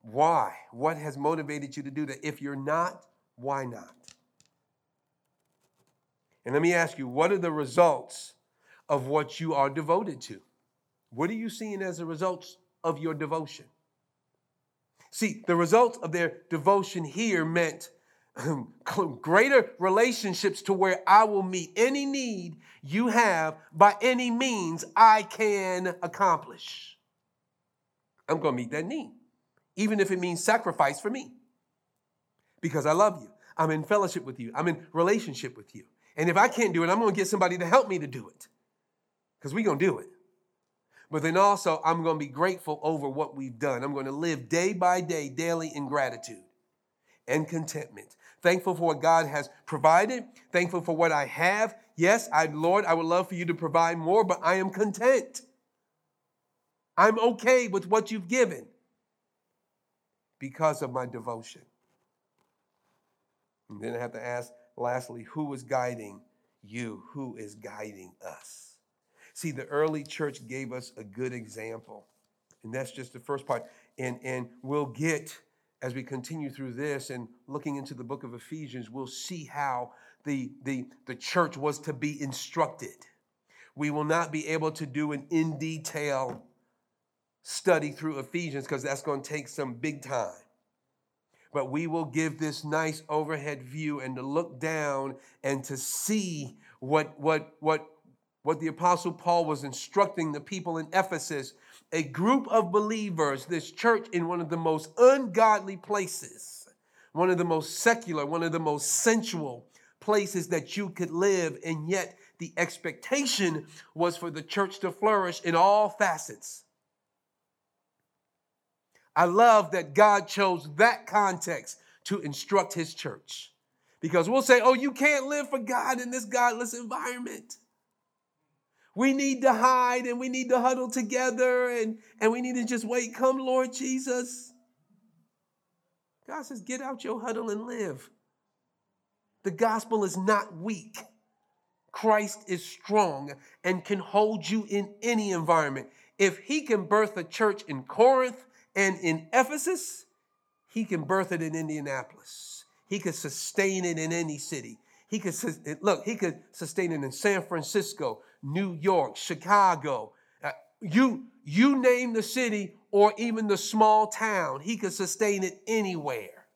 why? What has motivated you to do that? If you're not, why not? And let me ask you, what are the results of what you are devoted to? What are you seeing as the results of your devotion? See, the results of their devotion here meant um, greater relationships to where I will meet any need you have by any means I can accomplish. I'm going to meet that need, even if it means sacrifice for me, because I love you. I'm in fellowship with you, I'm in relationship with you. And if I can't do it, I'm going to get somebody to help me to do it, because we're going to do it. But then also, I'm going to be grateful over what we've done. I'm going to live day by day, daily in gratitude and contentment. Thankful for what God has provided, thankful for what I have. Yes, I, Lord, I would love for you to provide more, but I am content. I'm okay with what you've given because of my devotion. And then I have to ask, lastly, who is guiding you? Who is guiding us? See, the early church gave us a good example. And that's just the first part. And, and we'll get as we continue through this and looking into the book of Ephesians, we'll see how the, the, the church was to be instructed. We will not be able to do an in detail study through Ephesians because that's going to take some big time. But we will give this nice overhead view and to look down and to see what, what, what, what the Apostle Paul was instructing the people in Ephesus a group of believers, this church, in one of the most ungodly places, one of the most secular, one of the most sensual places that you could live. And yet, the expectation was for the church to flourish in all facets. I love that God chose that context to instruct his church. Because we'll say, oh, you can't live for God in this godless environment. We need to hide and we need to huddle together and, and we need to just wait. Come, Lord Jesus. God says, get out your huddle and live. The gospel is not weak. Christ is strong and can hold you in any environment. If he can birth a church in Corinth and in Ephesus, he can birth it in Indianapolis. He could sustain it in any city. He could look, he could sustain it in San Francisco, New York, Chicago. Uh, you, you name the city or even the small town, he could sustain it anywhere.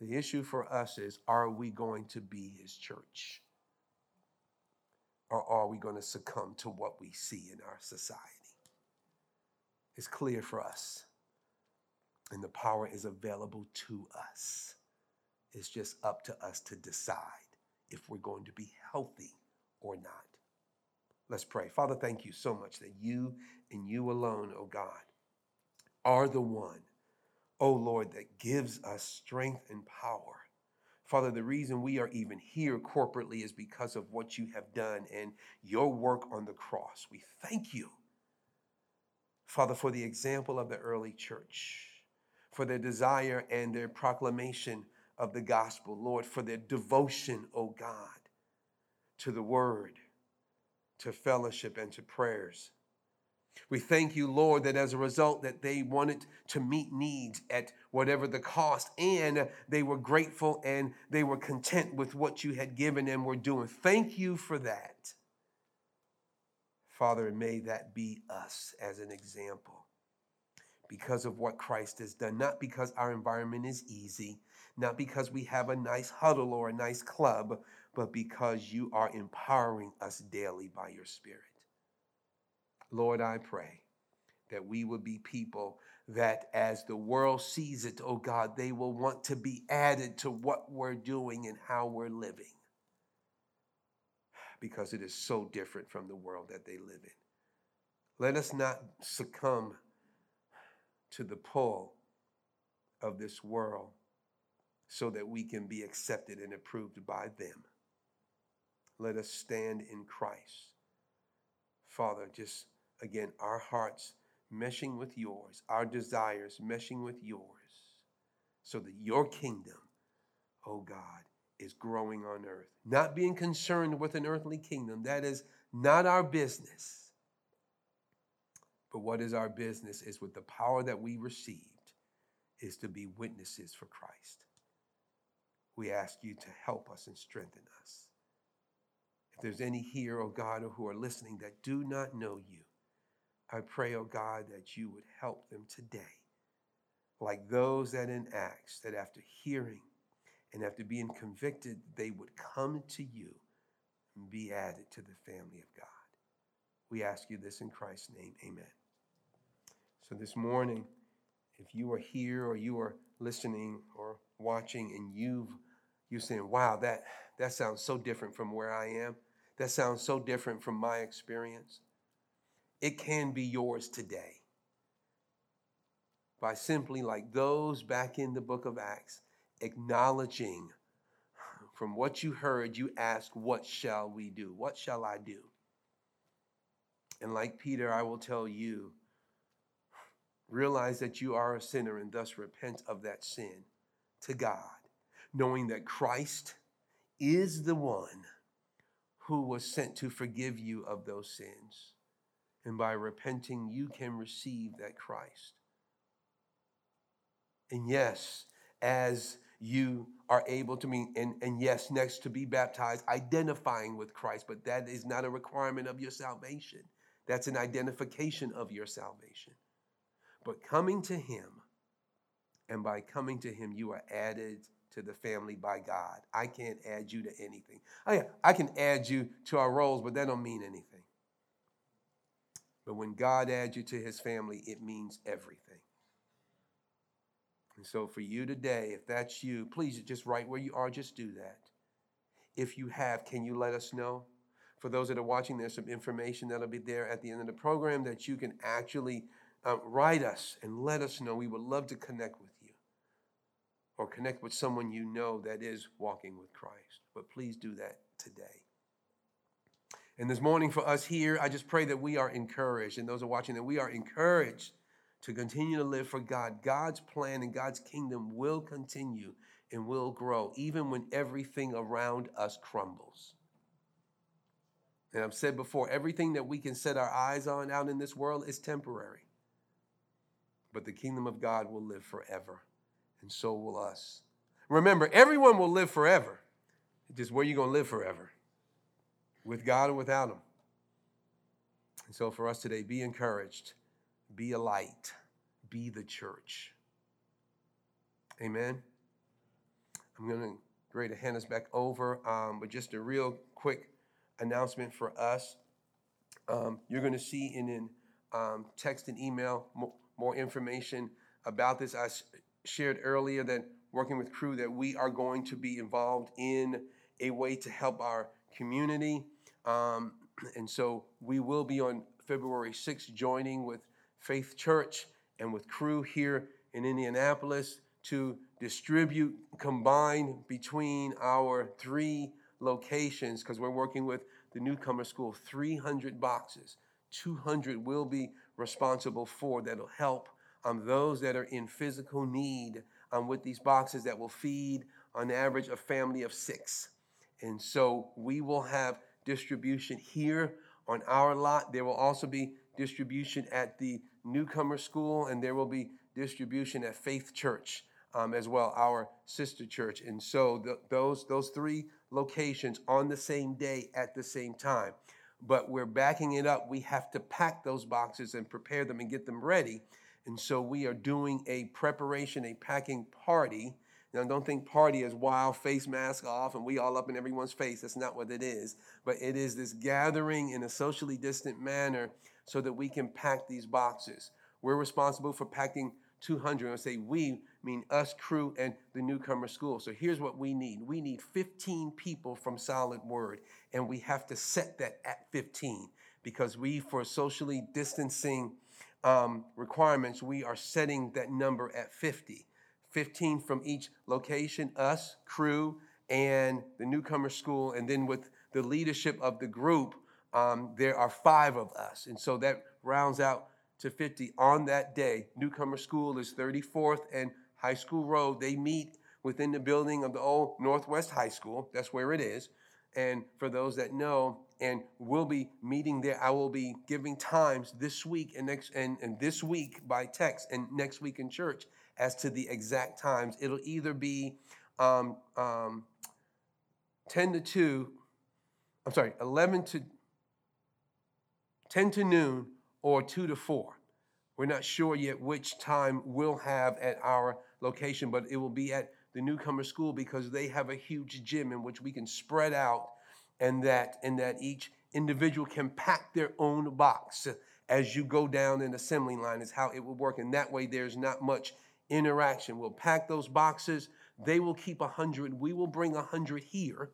The issue for us is are we going to be his church? Or are we going to succumb to what we see in our society? It's clear for us, and the power is available to us. It's just up to us to decide if we're going to be healthy or not. Let's pray. Father, thank you so much that you and you alone, oh God, are the one, oh Lord, that gives us strength and power. Father, the reason we are even here corporately is because of what you have done and your work on the cross. We thank you, Father, for the example of the early church, for their desire and their proclamation of the gospel, Lord, for their devotion, oh God, to the word, to fellowship, and to prayers. We thank you, Lord, that as a result that they wanted to meet needs at whatever the cost, and they were grateful and they were content with what you had given and were doing. Thank you for that. Father, may that be us as an example because of what Christ has done, not because our environment is easy, not because we have a nice huddle or a nice club, but because you are empowering us daily by your Spirit. Lord, I pray that we will be people that as the world sees it, oh God, they will want to be added to what we're doing and how we're living because it is so different from the world that they live in. Let us not succumb to the pull of this world so that we can be accepted and approved by them. Let us stand in Christ. Father, just again, our hearts meshing with yours, our desires meshing with yours, so that your kingdom, oh God, is growing on earth. Not being concerned with an earthly kingdom, that is not our business. But what is our business is with the power that we received is to be witnesses for Christ. We ask you to help us and strengthen us. If there's any here, oh God, or who are listening that do not know you, I pray, oh God, that you would help them today, like those that in Acts, that after hearing and after being convicted, they would come to you and be added to the family of God. We ask you this in Christ's name. Amen. So this morning, if you are here or you are listening or watching and you've you're saying, wow, that, that sounds so different from where I am. That sounds so different from my experience. It can be yours today by simply, like those back in the book of Acts, acknowledging from what you heard, you ask, What shall we do? What shall I do? And like Peter, I will tell you, realize that you are a sinner and thus repent of that sin to God, knowing that Christ is the one who was sent to forgive you of those sins. And by repenting, you can receive that Christ. And yes, as you are able to mean, and, and yes, next to be baptized, identifying with Christ, but that is not a requirement of your salvation. That's an identification of your salvation. But coming to Him, and by coming to Him, you are added to the family by God. I can't add you to anything. Oh yeah, I can add you to our roles, but that don't mean anything. But when God adds you to His family, it means everything. And so for you today, if that's you, please just write where you are, just do that. If you have, can you let us know? For those that are watching, there's some information that'll be there at the end of the program that you can actually uh, write us and let us know. We would love to connect with or connect with someone you know that is walking with Christ. But please do that today. And this morning for us here, I just pray that we are encouraged, and those are watching, that we are encouraged to continue to live for God. God's plan and God's kingdom will continue and will grow, even when everything around us crumbles. And I've said before, everything that we can set our eyes on out in this world is temporary. But the kingdom of God will live forever, and so will us. Remember, everyone will live forever. Just where you going to live forever? With God or without Him? And so for us today, be encouraged be a light, be the church. Amen. I'm going to ready to hand us back over, um, but just a real quick announcement for us. Um, you're going to see in, in um, text and email more, more, information about this. I shared earlier that working with Cru that we are going to be involved in a way to help our community. Um, and so we will be on February 6th joining with Faith Church and with Cru here in Indianapolis to distribute, combine between our three locations, because we're working with the newcomer school, 300 boxes. 200 will be responsible for that'll help um, those that are in physical need um, with these boxes that will feed on average a family of six. And so we will have distribution here on our lot. There will also be distribution at the newcomer school, and there will be distribution at Faith Church um, as well, our sister church. And so the, those those three locations on the same day at the same time. But we're backing it up. We have to pack those boxes and prepare them and get them ready. And so we are doing a preparation, a packing party. Now, don't think party is wild, face mask off, and we all up in everyone's face. That's not what it is. But it is this gathering in a socially distant manner so that we can pack these boxes. We're responsible for packing 200. I say we mean us, Cru, and the newcomer school. So here's what we need we need 15 people from Solid Word, and we have to set that at 15 because we, for socially distancing um, requirements, we are setting that number at 50. 15 from each location, us, Cru, and the newcomer school, and then with the leadership of the group, um, there are five of us. And so that rounds out to 50 on that day. Newcomer School is 34th and High School Road. They meet within the building of the old Northwest High School. That's where it is. And for those that know, and we'll be meeting there, I will be giving times this week and next and, and this week by text and next week in church as to the exact times. It'll either be um, um, 10 to 2, I'm sorry, 11 to 10 to noon or 2 to 4. We're not sure yet which time we'll have at our location, but it will be at the newcomer school because they have a huge gym in which we can spread out and that and that each individual can pack their own box as you go down an assembly line is how it will work. And that way there's not much interaction. We'll pack those boxes. They will keep a hundred. We will bring a hundred here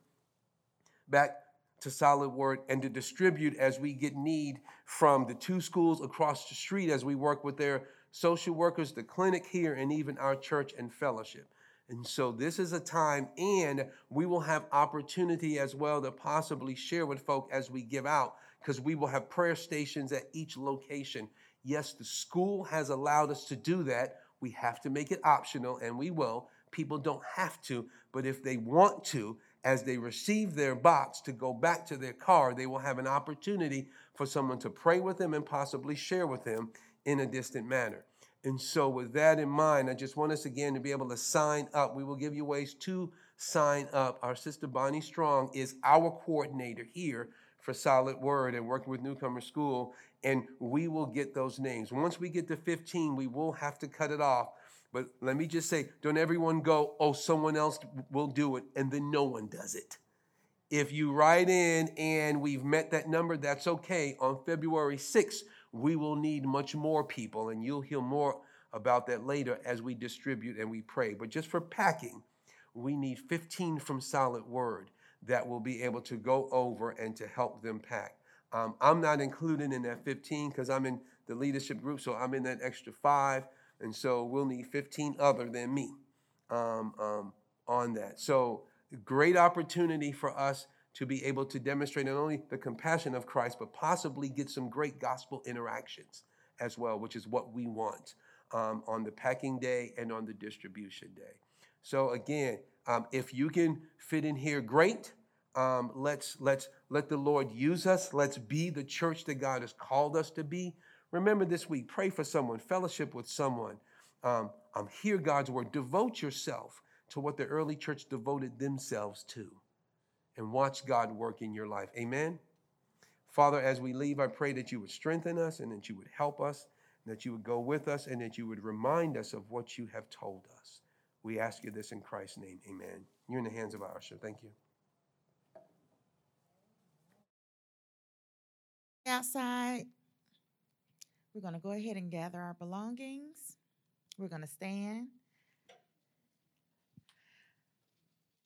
back to solid word and to distribute as we get need from the two schools across the street as we work with their social workers the clinic here and even our church and fellowship and so this is a time, and we will have opportunity as well to possibly share with folk as we give out, because we will have prayer stations at each location. Yes, the school has allowed us to do that. We have to make it optional, and we will. People don't have to, but if they want to, as they receive their box to go back to their car, they will have an opportunity for someone to pray with them and possibly share with them in a distant manner. And so, with that in mind, I just want us again to be able to sign up. We will give you ways to sign up. Our sister Bonnie Strong is our coordinator here for Solid Word and working with Newcomer School, and we will get those names. Once we get to 15, we will have to cut it off. But let me just say, don't everyone go, oh, someone else will do it, and then no one does it. If you write in and we've met that number, that's okay. On February 6th, we will need much more people, and you'll hear more about that later as we distribute and we pray. But just for packing, we need 15 from Solid Word that will be able to go over and to help them pack. Um, I'm not included in that 15 because I'm in the leadership group, so I'm in that extra five, and so we'll need 15 other than me um, um, on that. So great opportunity for us to be able to demonstrate not only the compassion of Christ, but possibly get some great gospel interactions as well, which is what we want um, on the packing day and on the distribution day. So again, um, if you can fit in here, great. Um, let's let's let the Lord use us. Let's be the church that God has called us to be. Remember this week, pray for someone, fellowship with someone. Um, um, hear God's word. Devote yourself to what the early church devoted themselves to and watch God work in your life. Amen. Father, as we leave, I pray that you would strengthen us and that you would help us, that you would go with us, and that you would remind us of what you have told us. We ask you this in Christ's name. Amen. You're in the hands of our usher. Thank you. Outside, we're going to go ahead and gather our belongings. We're going to stand.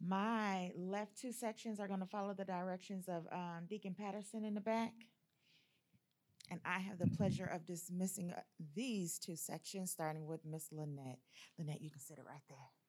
My left two sections are going to follow the directions of um, Deacon Patterson in the back. And I have the pleasure of dismissing uh, these two sections, starting with Miss Lynette. Lynette, you can sit it right there.